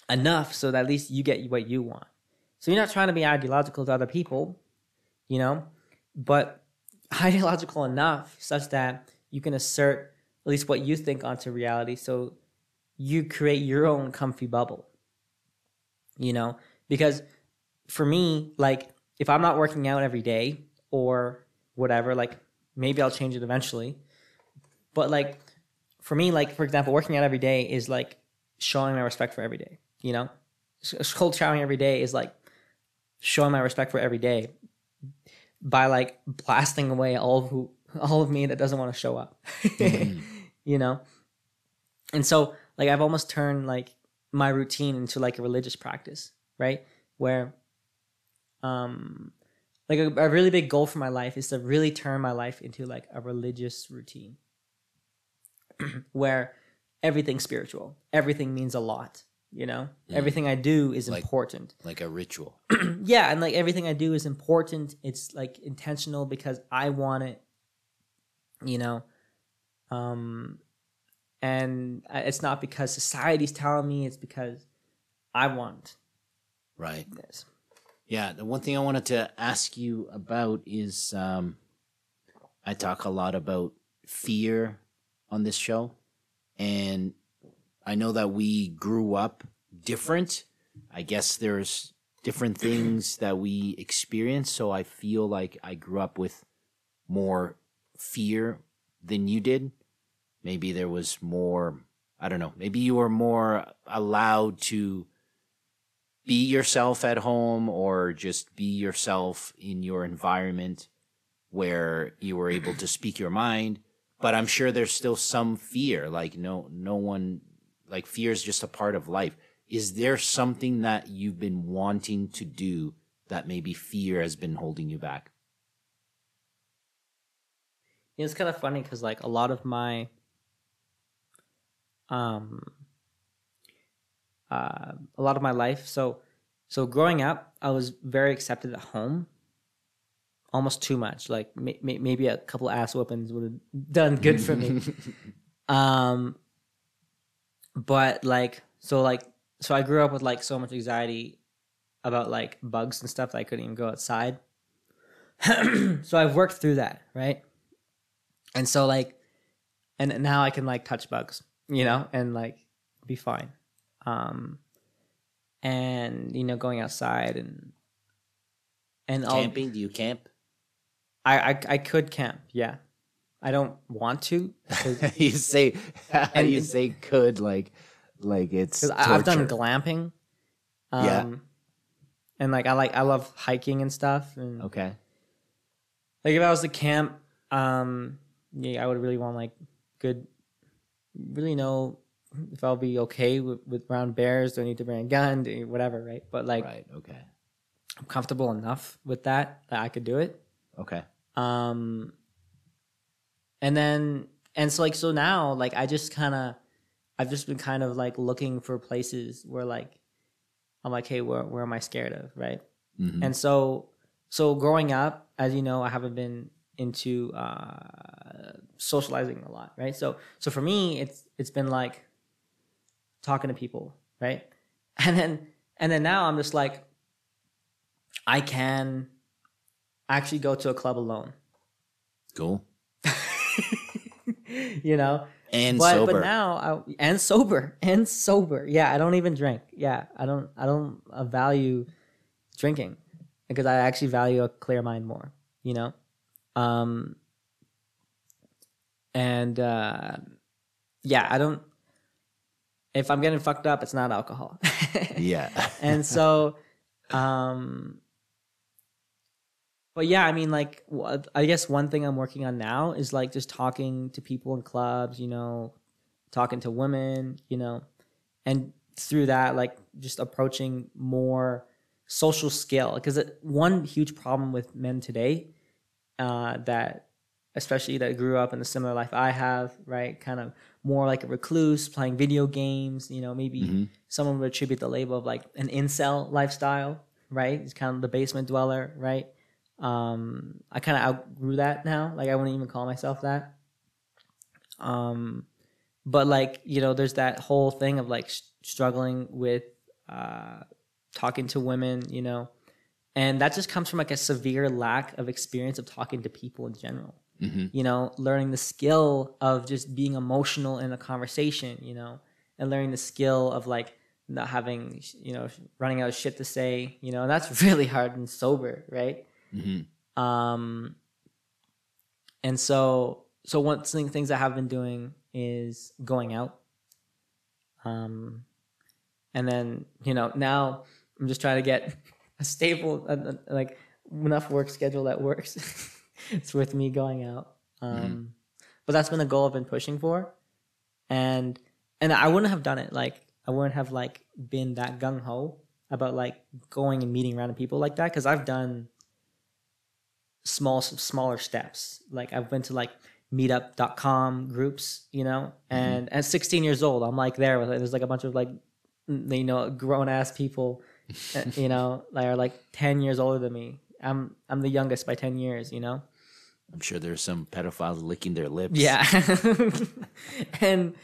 enough so that at least you get what you want so you're not trying to be ideological to other people you know but ideological enough such that you can assert at least what you think onto reality so you create your own comfy bubble you know because for me like if i'm not working out every day or whatever like maybe i'll change it eventually. But like for me like for example working out every day is like showing my respect for every day you know? Cold showering every day is like showing my respect for every day by like blasting away all of who all of me that doesn't want to show up you know? And so like i've almost turned like my routine into like a religious practice right? Where um like a, a really big goal for my life is to really turn my life into like a religious routine where everything's spiritual. Everything means a lot you know? Everything i do is Like- important. like a ritual. yeah and like everything i do is important. It's like intentional because i want it you know? Um and it's not because society's telling me it's because i want Right. this Yeah, the one thing I wanted to ask you about is um, I talk a lot about fear on this show, and I know that we grew up different. I guess there's different things that we experience, so I feel like I grew up with more fear than you did. Maybe there was more, I don't know, maybe you were more allowed to be yourself at home or just be yourself in your environment where you were able to speak your mind. But i'm sure there's still some fear like no no one like fear is just a part of life. Is there something that you've been wanting to do that maybe fear has been holding you back? It's kind of funny because like a lot of my um uh, a lot of my life. So so growing up i was very accepted at home almost too much. Like may, may, maybe a couple ass whoopings would have done good for me. Um but like so like so i grew up with like so much anxiety about like bugs and stuff that i couldn't even go outside. So i've worked through that right? And so like and now i can like touch bugs you know and like be fine um and you know going outside and and camping? Do you camp? I, I i could camp yeah. I don't want to you say And you say could like like it's i've done glamping um Yeah. and like i like i love hiking and stuff and okay. like if i was to camp um yeah i would really want like good really know if i'll be okay with, with brown bears do i need to bring a gun? Do, whatever right? But like right okay. I'm comfortable enough with that that i could do it. Okay. Um and then and so like so now like i just kind of i've just been kind of like looking for places where like i'm like hey where, where am i scared of right? Mhm. and so so growing up as you know i haven't been into uh socializing a lot right? So so for me it's it's been like talking to people right and then And then now I'm just like, I can actually go to a club alone. Cool. you know, And but sober. but now I, and sober and sober. Yeah, I don't even drink. Yeah, I don't I don't uh, value drinking because I actually value a clear mind more. You know, um, and uh, yeah, I don't. If I'm getting fucked up, it's not alcohol. yeah. and so um but yeah i mean like i guess one thing i'm working on now is like just talking to people in clubs you know talking to women you know and through that like just approaching more social skill because one huge problem with men today uh that especially that grew up in the similar life i have right kind of more like a recluse playing video games you know maybe Mhm. someone would attribute the label of like an incel lifestyle, right? It's kind of the basement dweller, right? Um, I kind of outgrew that now. Like I wouldn't even call myself that. Um, but like you know, there's that whole thing of like s- struggling with uh, talking to women, you know, and that just comes from like a severe lack of experience of talking to people in general hmm you know, learning the skill of just being emotional in a conversation, you know, and learning the skill of like not having, you know, running out of shit to say, you know, and that's really hard and sober, right? hmm Um, and so, so one thing, things I have been doing is going out. Um, and then, you know, now I'm just trying to get a stable, uh, like enough work schedule that works. it's with me going out. Um, but that's been the goal I've been pushing for. And, and I wouldn't have done it. Like, I wouldn't have like been that gung ho about like going and meeting random people like that. Cause I've done, small smaller steps like i've been to like meetup.com groups you know and at 16 years old i'm like there with it there's like a bunch of like you know grown ass people uh, you know that are like 10 years older than me i'm i'm the youngest by 10 years you know I'm sure there's some pedophiles licking their lips. yeah. And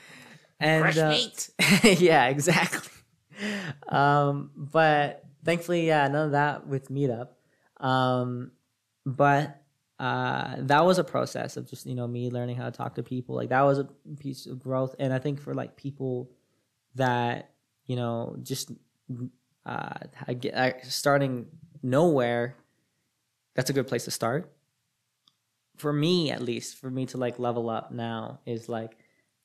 and Fresh uh, meat. yeah exactly. Um but thankfully yeah none of that with meetup. Um but uh that was a process of just you know me learning how to talk to people. Like that was a piece of growth. And i think for like people that you know just uh I get- uh, starting nowhere that's a good place to start for me at least for me to like level up now is like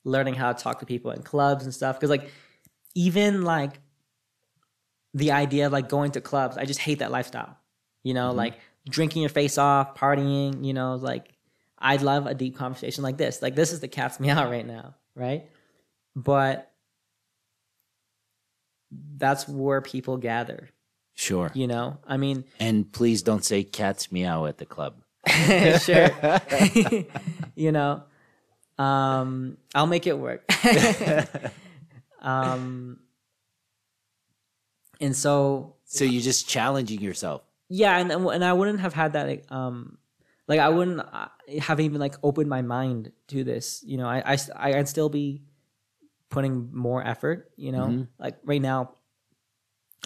learning how to talk to people in clubs and stuff because like even like the idea of like going to clubs i just hate that lifestyle you know Mhm. like drinking your face off partying you know like I'd love a deep conversation like this like this is the cat's meow right now right but that's where people gather Sure. you know i mean And please don't say cats meow at the club. sure you know um i'll make it work um and so So you're just challenging yourself. yeah and and i wouldn't have had that like, um like i wouldn't uh, have even like opened my mind to this you know i i i'd still be putting more effort you know Mhm. like right now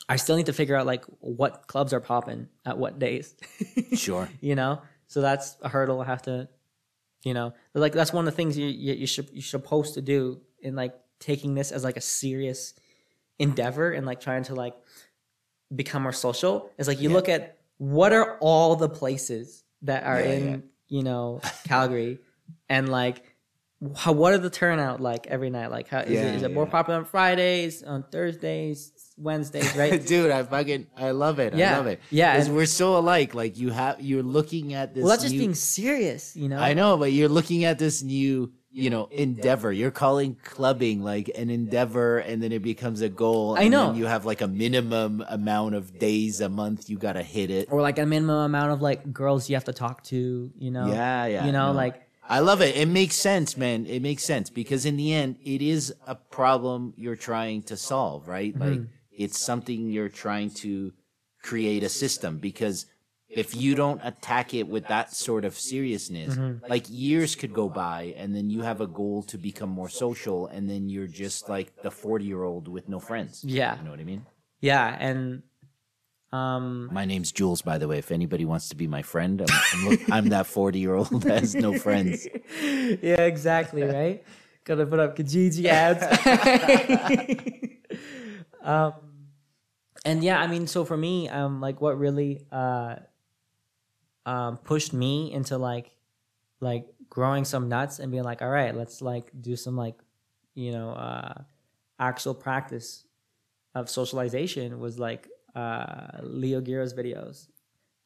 i still need to figure out like what clubs are popping at what days Sure. you know so that's a hurdle i have to you know but, like that's one of the things you, you you should you're supposed to do in like taking this as like a serious endeavor and like trying to like become more social is like you Yeah. look at what are all the places that are Yeah, in yeah. you know calgary and like how what are the turnout like every night like how is it is it more popular on fridays on thursdays wednesdays right Dude, I fucking I love it. Yeah. I love it. Yeah, 'Cause and- we're so alike. Like you have you're looking at this well that's just being serious you know I know, but you're looking at this new, you know, endeavor. You're calling clubbing like an endeavor, and then it becomes a goal. I know. then you have like a minimum amount of days a month you gotta hit it. or like a minimum amount of like girls you have to talk to you know Yeah, yeah. you know no. like I love it. It makes sense, man. It makes sense because in the end, it is a problem you're trying to solve, right? Mm-hmm. Like it's something you're trying to create a system because if you don't attack it with that sort of seriousness, like years could go by and then you have a goal to become more social and then you're just like the 40 year old with no friends. yeah You know what I mean? yeah, and um, My name's Jules, by the way. If anybody wants to be my friend, I'm, I'm, look- I'm that 40 year old that has no friends. yeah, exactly, right? Gotta put up Kijiji ads. um, and yeah, I mean, so for me, um, like what really uh, um, pushed me into like, like growing some nuts and being like, all right, let's like do some like, you know, uh, actual practice of socialization was like uh, Leo Gura's videos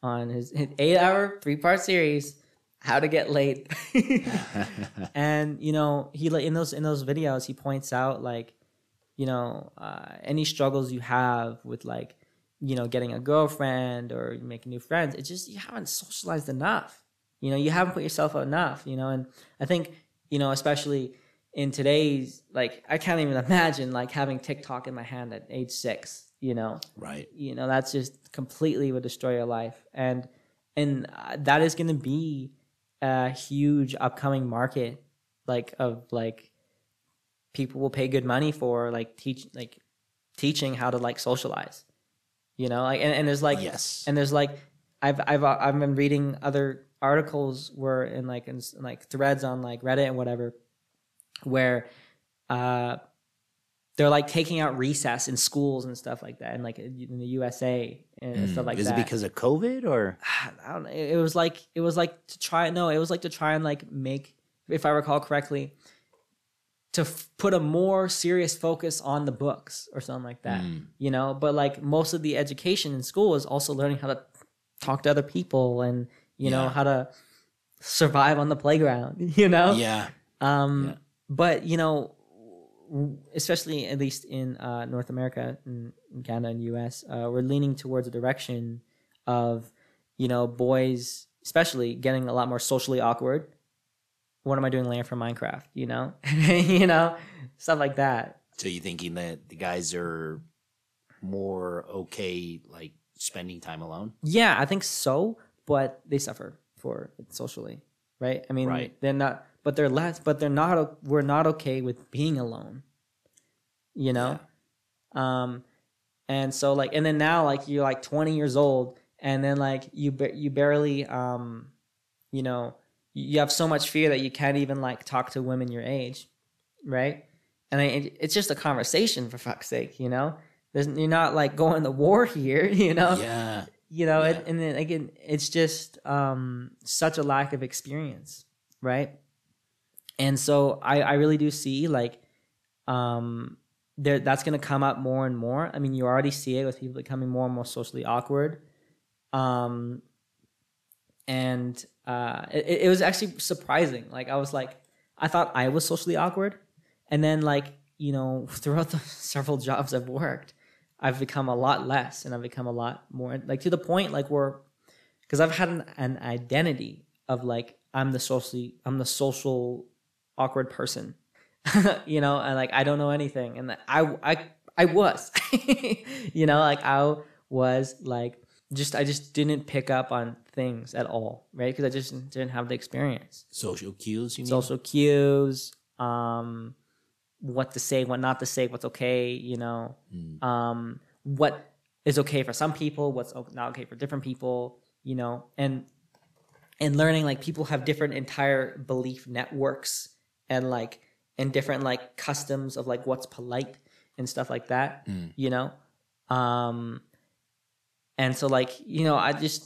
on his, his eight hour three part series, How to Get Laid. and you know he like in those in those videos he points out like you know uh, any struggles you have with like you know getting a girlfriend or making new friends it's just you haven't socialized enough. You know you haven't put yourself out enough you know and i think you know especially in today's like i can't even imagine like having tiktok in my hand at age six you know? Right. you know that's just completely would destroy your life. And and uh, that is going to be a huge upcoming market like of like people will pay good money for like teach like teaching how to like socialize you know like and, and there's like yes. and there's like I've I've uh, I've been reading other articles where in like in, like threads on like Reddit and whatever where uh they're like taking out recess in schools and stuff like that and like in the USA and stuff like Mm. Is that. it because of COVID or? I don't know. It was like it was like to try no, it was like to try and like make if I recall correctly to f- put a more serious focus on the books or something like that. Mm. You know, but like most of the education in school is also learning how to talk to other people and you know how to survive on the playground, you know? Yeah. Um, Yeah. but you know, especially at least in uh, North America, in in Canada and U.S., uh, we're leaning towards a direction of you know boys, especially getting a lot more socially awkward. What am I doing laying for Minecraft? You know, you know, stuff like that. So you thinking that the guys are more okay, like spending time alone? Yeah, I think so, but they suffer for it socially, right? I mean, Right. they're not, but they're less, but they're not. We're not okay with being alone. You know, um, and so like, and then now like you're like 20 years old, and then like you you barely um, you know, you have so much fear that you can't even like talk to women your age, right? And I, it's just a conversation for fuck's sake, you know. There's, you're not like going to war here, you know Yeah. you know Yeah. it, and then again it's just um such a lack of experience right and so i i really do see like um there that's going to come up more and more i mean you already see it with people becoming more and more socially awkward um and uh it, it was actually surprising. Like i was like i thought i was socially awkward. And then like you know throughout the several jobs i've worked I've become a lot less and I've become a lot more like to the point like where because I've had an, an identity of like I'm the socially I'm the social awkward person, you know, and like I don't know anything, and I I I was, you know, like I was like just I just didn't pick up on things at all, right? Because I just didn't have the experience Social cues, you mean? social cues, um, what to say, what not to say, what's okay, you know, Mm. um, what is okay for some people, what's not okay for different people, you know, and and learning like people have different entire belief networks and like and different like customs of like what's polite and stuff like that, Mm. you know, um, and so like you know I just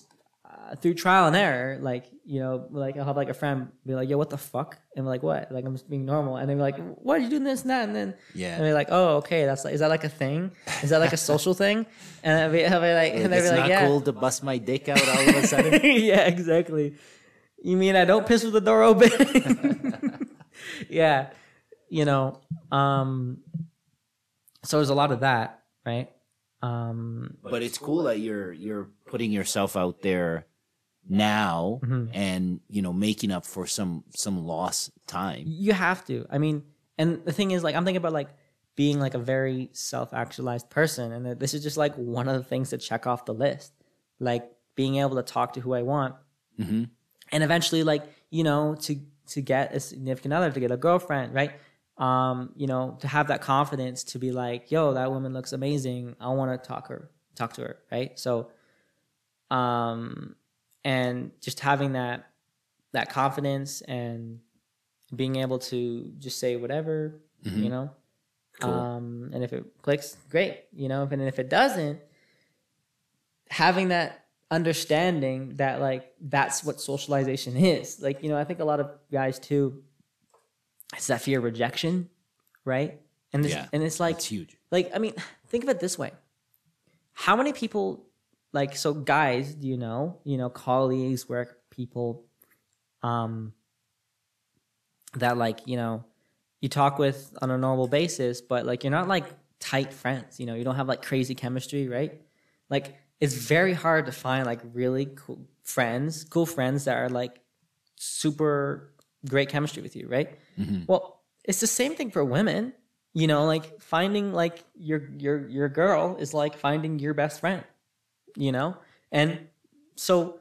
uh, through trial and error, like you know, like I'll have like a friend be like, "Yo, what the fuck?" And I'm like, "What?" Like I'm just being normal, and they're like, "Why are you doing this and that?" And then Yeah. and they're like, "Oh, okay, that's like, is that like a thing? Is that like a social thing?" And I'll be, I'll be like, and they'll it's be not like, "Yeah, cool to bust my dick out all of a sudden. yeah, exactly." You mean I don't piss with the door open? yeah, you know. Um, so there's a lot of that, right? Um, but it's cool that you're you're putting yourself out there now Mhm. and you know making up for some some lost time. You have to. I mean, and the thing is, like, I'm thinking about like being like a very self-actualized person, and this is just like one of the things to check off the list, like being able to talk to who I want, hmm and eventually, like, you know, to to get a significant other, to get a girlfriend, right? Um, you know, to have that confidence to be like, yo, that woman looks amazing. I want to talk her, talk to her, right? So, um, and just having that that confidence and being able to just say whatever, Mhm. you know. Cool. Um, and if it clicks, great, you know. And if it doesn't, having that understanding that like that's what socialization is. Like you know, I think a lot of guys too. It's that fear of rejection, right? And this, Yeah, and it's like it's huge. like I mean, think of it this way: How many people, like, so guys, do you know, you know, colleagues, work people, um, that like you know, you talk with on a normal basis, but like you're not like tight friends. You know, you don't have like crazy chemistry, right? Like it's very hard to find like really cool friends, cool friends that are like super great chemistry with you, right? Mhm. Well, it's the same thing for women. You know, like finding like your your your girl is like finding your best friend. You know, and so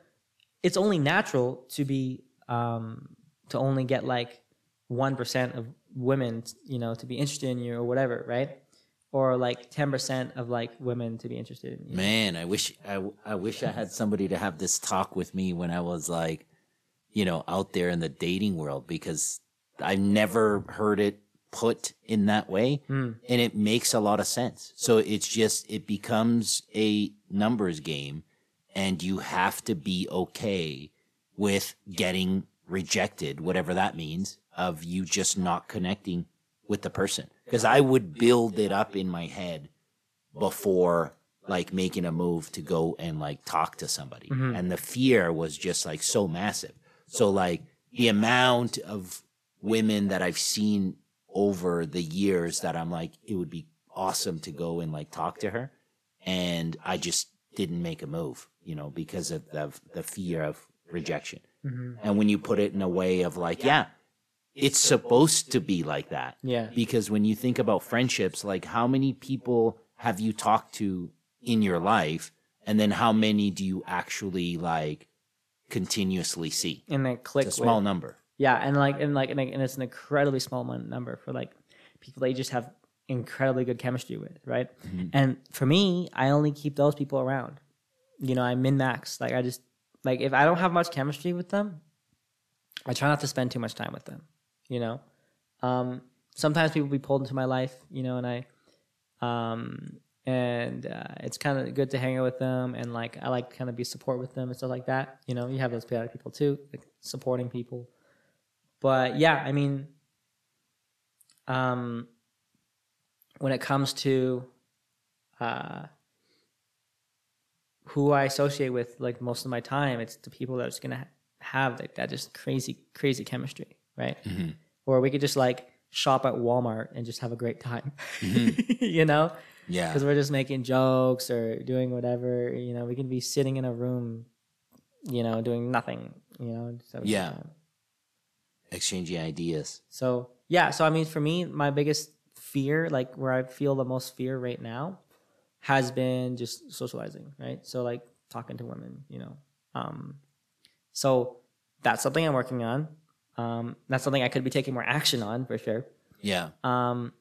it's only natural to be um to only get like one percent of women, you know, to be interested in you or whatever, right? Or like ten percent of like women to be interested in you. Man, I wish I I wish I had somebody to have this talk with me when I was like, you know, out there in the dating world because I've never heard it put in that way Mm. and it makes a lot of sense. So it's just it becomes a numbers game and you have to be okay with getting rejected, whatever that means, of you just not connecting with the person. Because I would build it up in my head before like making a move to go and like talk to somebody. And the fear was just like so massive. So like the amount of women that I've seen over the years that I'm like, it would be awesome to go and like talk to her. And I just didn't make a move, you know, because of the, the fear of rejection. Mhm. And when you put it in a way of like, yeah, it's supposed to be like that. Yeah. Because when you think about friendships, like how many people have you talked to in your life? And then how many do you actually like continuously see? And then click It's a small with- number. Yeah, and like and like and, like, and it's an incredibly small number for like people they just have incredibly good chemistry with, right? Mhm. And for me, I only keep those people around. You know, I min max. Like I just like if I don't have much chemistry with them, I try not to spend too much time with them. You know, um, sometimes people be pulled into my life, you know, and I, um, and uh, it's kind of good to hang out with them, and like I like kind of be support with them and stuff like that. You know, you have those other people too, like supporting people. But yeah, I mean, um, when it comes to uh, who I associate with, like most of my time, it's the people that are just gonna ha- have like that just crazy, crazy chemistry, right? Mhm. Or we could just like shop at Walmart and just have a great time, you know, Yeah. because we're just making jokes or doing whatever. You know, we can be sitting in a room, you know, doing nothing. You know, so Yeah. Exchanging ideas. so yeah, so I mean, for me, my biggest fear, like where I feel the most fear right now, has been just socializing, right? So like talking to women, you know. Um, so that's something I'm working on. Um, that's something I could be taking more action on for sure. Yeah. Um,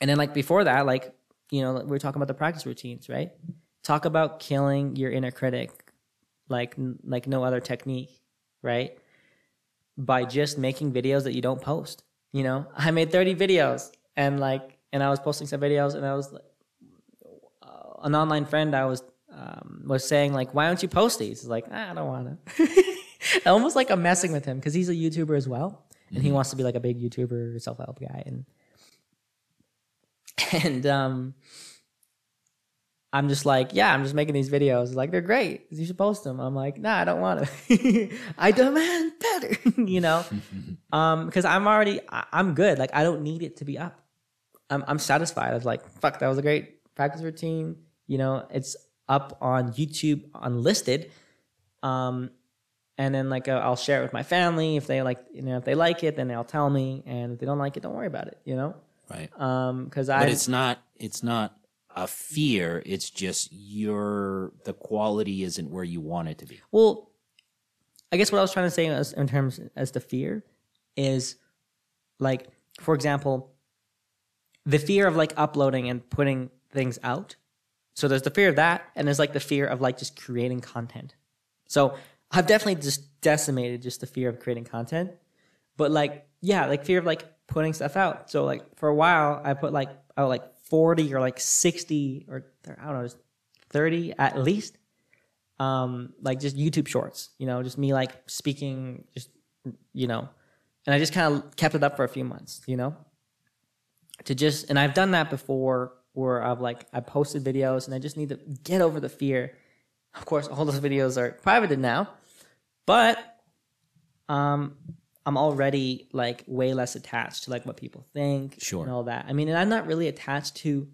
and then like before that, like you know, we are talking about the practice routines, right? Talk about killing your inner critic, like like no other technique, right? By just making videos that you don't post. You know, I made thirty videos, and like, and I was posting some videos, and I was like, an online friend I was um, was saying like, why don't you post these? He's like, ah, I don't want to. Almost like I'm messing with him because he's a YouTuber as well, and he wants to be like a big YouTuber, self help guy, and and um, I'm just like, yeah, I'm just making these videos. Like they're great. You should post them. I'm like, nah, I don't want to. I demand better, you know, um, because I'm already, I- I'm good. Like I don't need it to be up. I'm, I'm satisfied. I was like, fuck, that was a great practice routine. You know, it's up on YouTube unlisted. Um, and then like uh, I'll share it with my family if they like, you know, if they like it, then they'll tell me, and if they don't like it, don't worry about it. You know, Right. um, because I But it's not it's not a fear, it's just your the quality isn't where you want it to be. Well, I guess what I was trying to say as, in terms as the fear is like for example, the fear of like uploading and putting things out. So there's the fear of that, and there's like the fear of like just creating content. So I've definitely just decimated just the fear of creating content. But like, yeah, like fear of like putting stuff out. So like for a while, I put like I like 40 or like 60 or I don't know, 30 at least. Um, like just YouTube shorts, you know, just me like speaking, just you know, and I just kind of kept it up for a few months, you know, to just and I've done that before where I've like I posted videos and I just need to get over the fear. Of course, all those videos are privated now, but um, I'm already like way less attached to like what people think Sure. and all that. I mean, and I'm not really attached to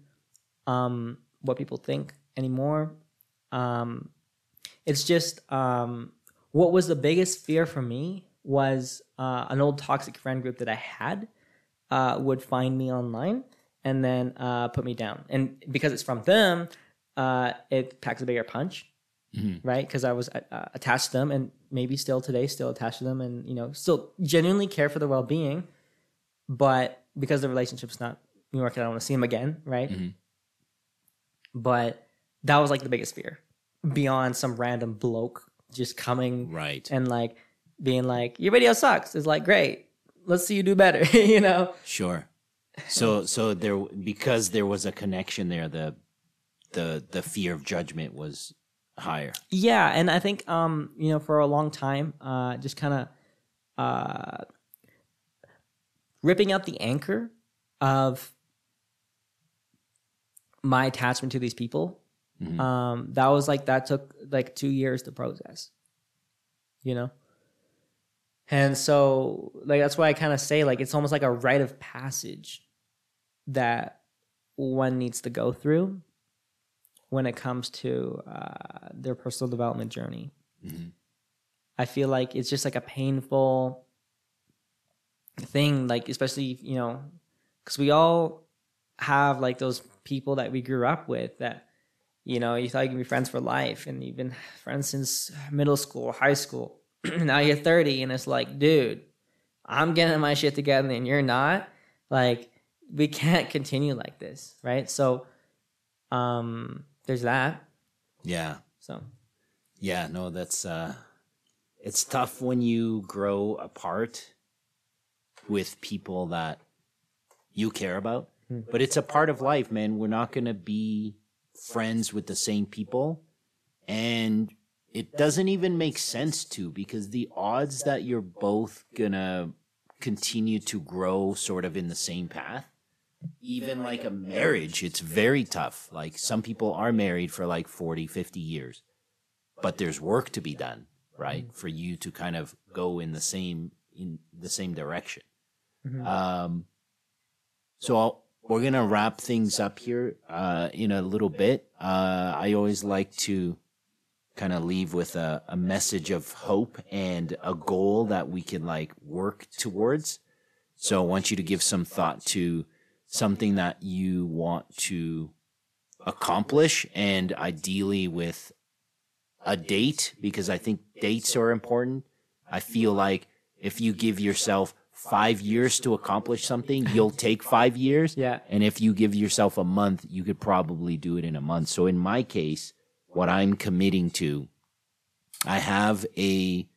um what people think anymore. Um, it's just um, what was the biggest fear for me was uh, an old toxic friend group that I had uh, would find me online and then uh, put me down. And because it's from them, uh, it packs a bigger punch, Mm-hmm. right? Because I was uh, uh, attached to them, and maybe still today, still attached to them, and you know, still genuinely care for their well being. But because the relationship's not working, I don't want to see them again, right? Mm-hmm. But that was like the biggest fear, beyond some random bloke just coming Right. and like being like, "Your video sucks." It's like, great, let's see you do better, you know? Sure. So so there because there was a connection there, the the the fear of judgment was higher. Yeah, and I think um, you know, for a long time, uh, just kind of uh, ripping out the anchor of my attachment to these people. Mhm. Um, that was like that took like two years to process. You know, and so like that's why I kind of say like it's almost like a rite of passage that one needs to go through when it comes to uh, their personal development journey. Mhm. I feel like it's just like a painful thing, like especially you know, because we all have like those people that we grew up with that you know you thought you could be friends for life, and you've been friends since middle school, or high school. now you're 30, and it's like, dude, I'm getting my shit together, and you're not. Like, we can't continue like this, right? So, um, there's that. Yeah. So. Yeah, no, that's uh it's tough when you grow apart with people that you care about. But it's a part of life, man. We're not going to be friends with the same people and it doesn't even make sense to because the odds that you're both going to continue to grow sort of in the same path even like a marriage it's very tough. like some people are married for like 40 50 years but there's work to be done right for you to kind of go in the same in the same direction. Um so I'll, we're gonna wrap things up here uh in a little bit. Uh i always like to kind of leave with a, a message of hope and a goal that we can like work towards. So i want you to give some thought to something that you want to accomplish and ideally with a date because I think dates are important. I feel like if you give yourself five years to accomplish something, you'll take five years. Yeah. And if you give yourself a month, you could probably do it in a month. So in my case, what I'm committing to, I have a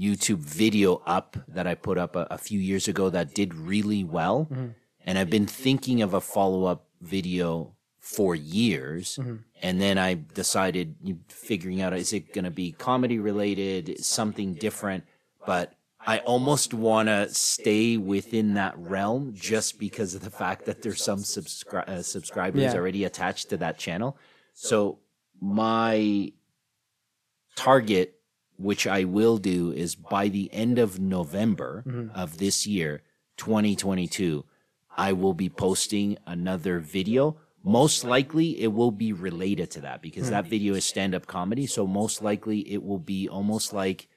YouTube video up that I put up a, a few years ago that did really well. Mm-hmm. And I've been thinking of a follow up video for years. And then I decided figuring out is it going to be comedy related, something different, but I almost want to stay within that realm just because of the fact that there's some subscri- uh, subscribers Yeah. already attached to that channel. So my target, which I will do, is by the end of November of this year, 2022, I will be posting another video. Most likely it will be related to that because that video is stand up comedy. So most likely it will be almost like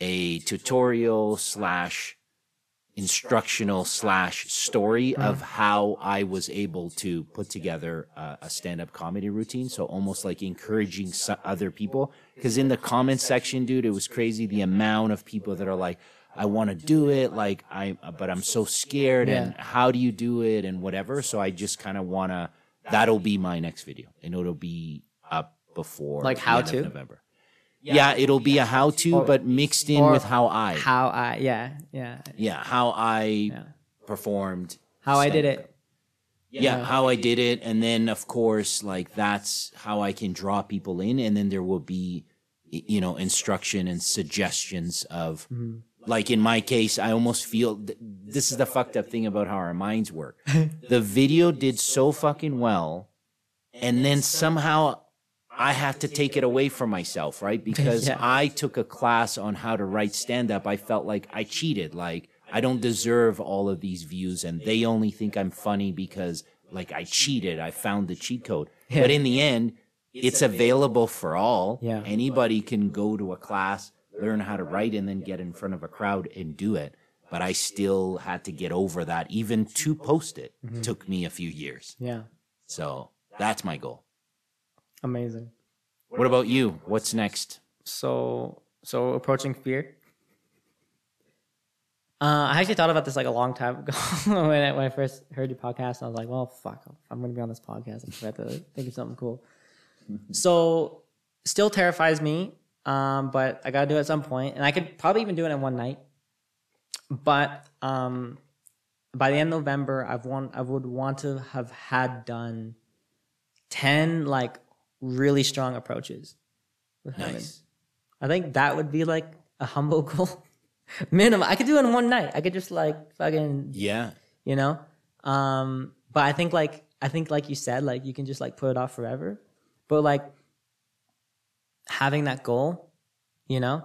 a tutorial slash instructional slash story Mm-hmm. of how I was able to put together uh, a stand up comedy routine. So almost like encouraging other people. Because in the comment section, dude, it was crazy the amount of people that are like, I want to do it, like I, but I'm so scared, and how do you do it, and whatever. So I just kind of want to. That'll be my next video, and it'll be up before Like the how end of to? November. Yeah, it'll be a how to, but mixed in with how I, How I yeah yeah yeah, how I yeah performed. how I did it. Yeah, Yeah. how I did it, and then of course, like that's how I can draw people in, and then there will be, you know, instruction and suggestions of, Mm-hmm. Like in my case, I almost feel th- this is the fucked up thing about how our minds work. the video did so fucking well, and then somehow I have to take it away from myself, right? Because Yeah. I took a class on how to write stand up. I felt like I cheated. Like I don't deserve all of these views and they only think I'm funny because like I cheated. I found the cheat code. Yeah. But in the end, it's available for all. Yeah. Anybody can go to a class, learn how to write and then get in front of a crowd and do it. But I still had to get over that. Even to post it Mm-hmm. took me a few years. Yeah, So that's my goal. amazing. What about you? What's next? So so approaching fear. Uh, I actually thought about this like a long time ago when I, when I first heard your podcast. I was like, well, fuck, I'm gonna be on this podcast. I have to think of something cool. so, still terrifies me, um, but I gotta do it at some point, and I could probably even do it in one night. But um, by the end of November, I've want I would want to have had done ten like really strong approaches. with women. Nice. I think that would be like a humble goal. Minimum. I could do it in one night. I could just like fucking, Yeah. you know. Um, but I think like I think like you said, like you can just like put it off forever. But like having that goal, you know.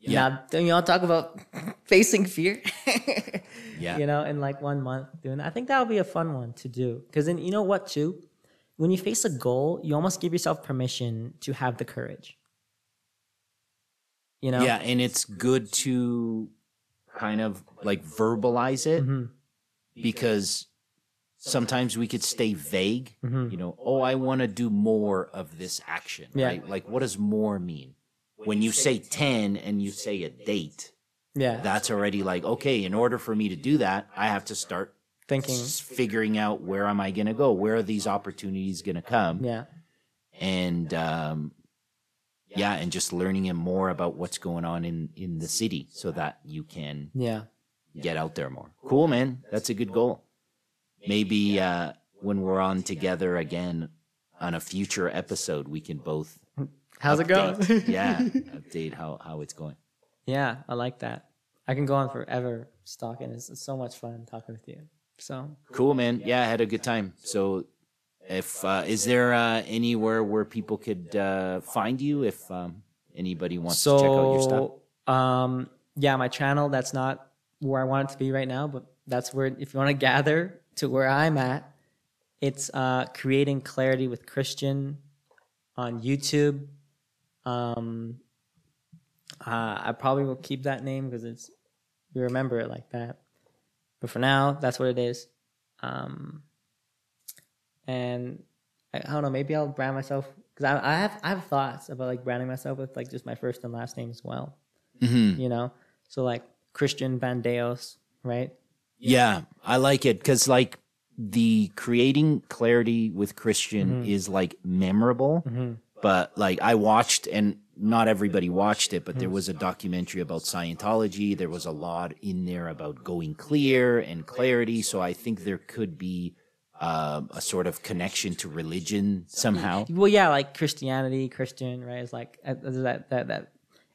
Yeah. Now, you all talk about facing fear. Yeah. You know, in like one month doing that. I think that would be a fun one to do. Because then you know what too? When you face a goal, you almost give yourself permission to have the courage. You know? Yeah, and it's good to kind of like verbalize it Mhm. because sometimes we could stay vague. Mhm. You know, oh, I want to do more of this action. Yeah. Right? Like, what does more mean? When you say 10 and you say a date, Yeah. that's already like, okay, in order for me to do that, I have to start Thinking. s- figuring out where am I going to go? Where are these opportunities going to come? Yeah. and um, yeah, and just learning more about what's going on in in the city, so that you can Yeah. get out there more. Cool, man. That's a good goal. Maybe uh, when we're on together again on a future episode, we can both How's it going? yeah, update how how it's going. yeah, I like that. I can go on forever stalking. It's, it's so much fun talking with you. So Cool, man. Yeah, I had a good time. So, if uh, is there uh, anywhere where people could uh, find you if um, anybody wants to check out your stuff? Um, yeah, my channel. That's not where I want it to be right now, but that's where if you want to gather to where I'm at, it's uh, creating clarity with Christian on YouTube. Um, uh, I probably will keep that name because it's you remember it like that. But for now, that's what it is. Um, and I, I don't know. Maybe I'll brand myself because I, I have I have thoughts about like branding myself with like just my first and last name as well. Mm-hmm. You know, so like Christian Vandaos, right? Yeah, I like it because like the creating clarity with Christian Mm-hmm. is like memorable, but like I watched and not everybody watched it, but Mm-hmm. there was a documentary about Scientology. There was a lot in there about going clear and clarity. So I think there could be um, a sort of connection to religion somehow. Well, yeah, like Christianity, Christian, right? It's like uh, that that that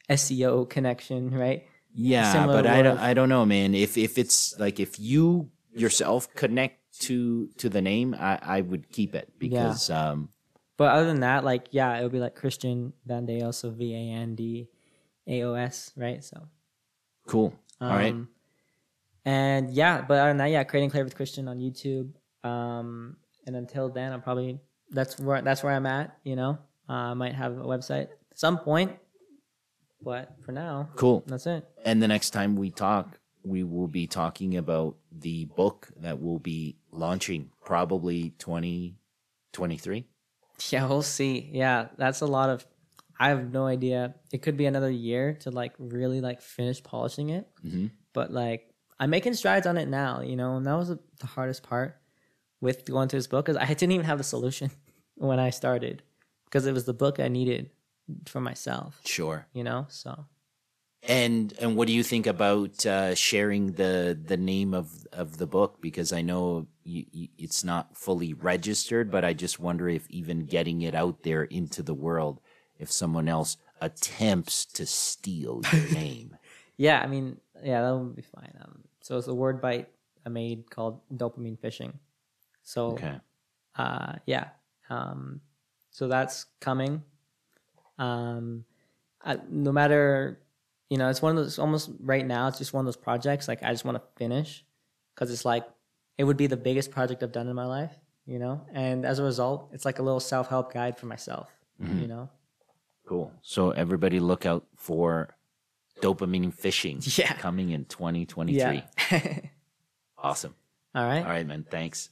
SEO connection, right? Yeah, but I don't, I don't know, man. If if it's like if you yourself connect to to the name, I I would keep it because um But other than that, like yeah, it would be like Christian Vandaos, so V A N D A O S, right? So cool. All right. Um, And yeah, but other than that, yeah, creating Clear with Christian on YouTube. Um, and until then, I'm probably that's where that's where I'm at. You know, uh, I might have a website at some point, but for now, Cool. that's it. And the next time we talk, we will be talking about the book that we'll be launching probably 2023. Yeah, we'll see. Yeah, that's a lot of. I have no idea. It could be another year to like really like finish polishing it. Mhm. But like I'm making strides on it now, you know, and that was the hardest part with going through this book because I didn't even have the solution when I started because it was the book I needed for myself, Sure. you know. So And and what do you think about uh, sharing the the name of of the book? Because I know you, you, it's not fully registered, but I just wonder if even getting it out there into the world, if someone else attempts to steal your name. yeah, I mean, yeah, that would be fine. Um, so it's a word bite I made called dopamine fishing. So Okay. uh yeah um so that's coming um I, no matter you know it's one of those almost right now it's just one of those projects like i just want to finish because it's like it would be the biggest project i've done in my life you know and as a result it's like a little self-help guide for myself you know Cool. So everybody look out for dopamine fishing Yeah. coming in 2023. yeah Awesome. all right All right, man. Thanks.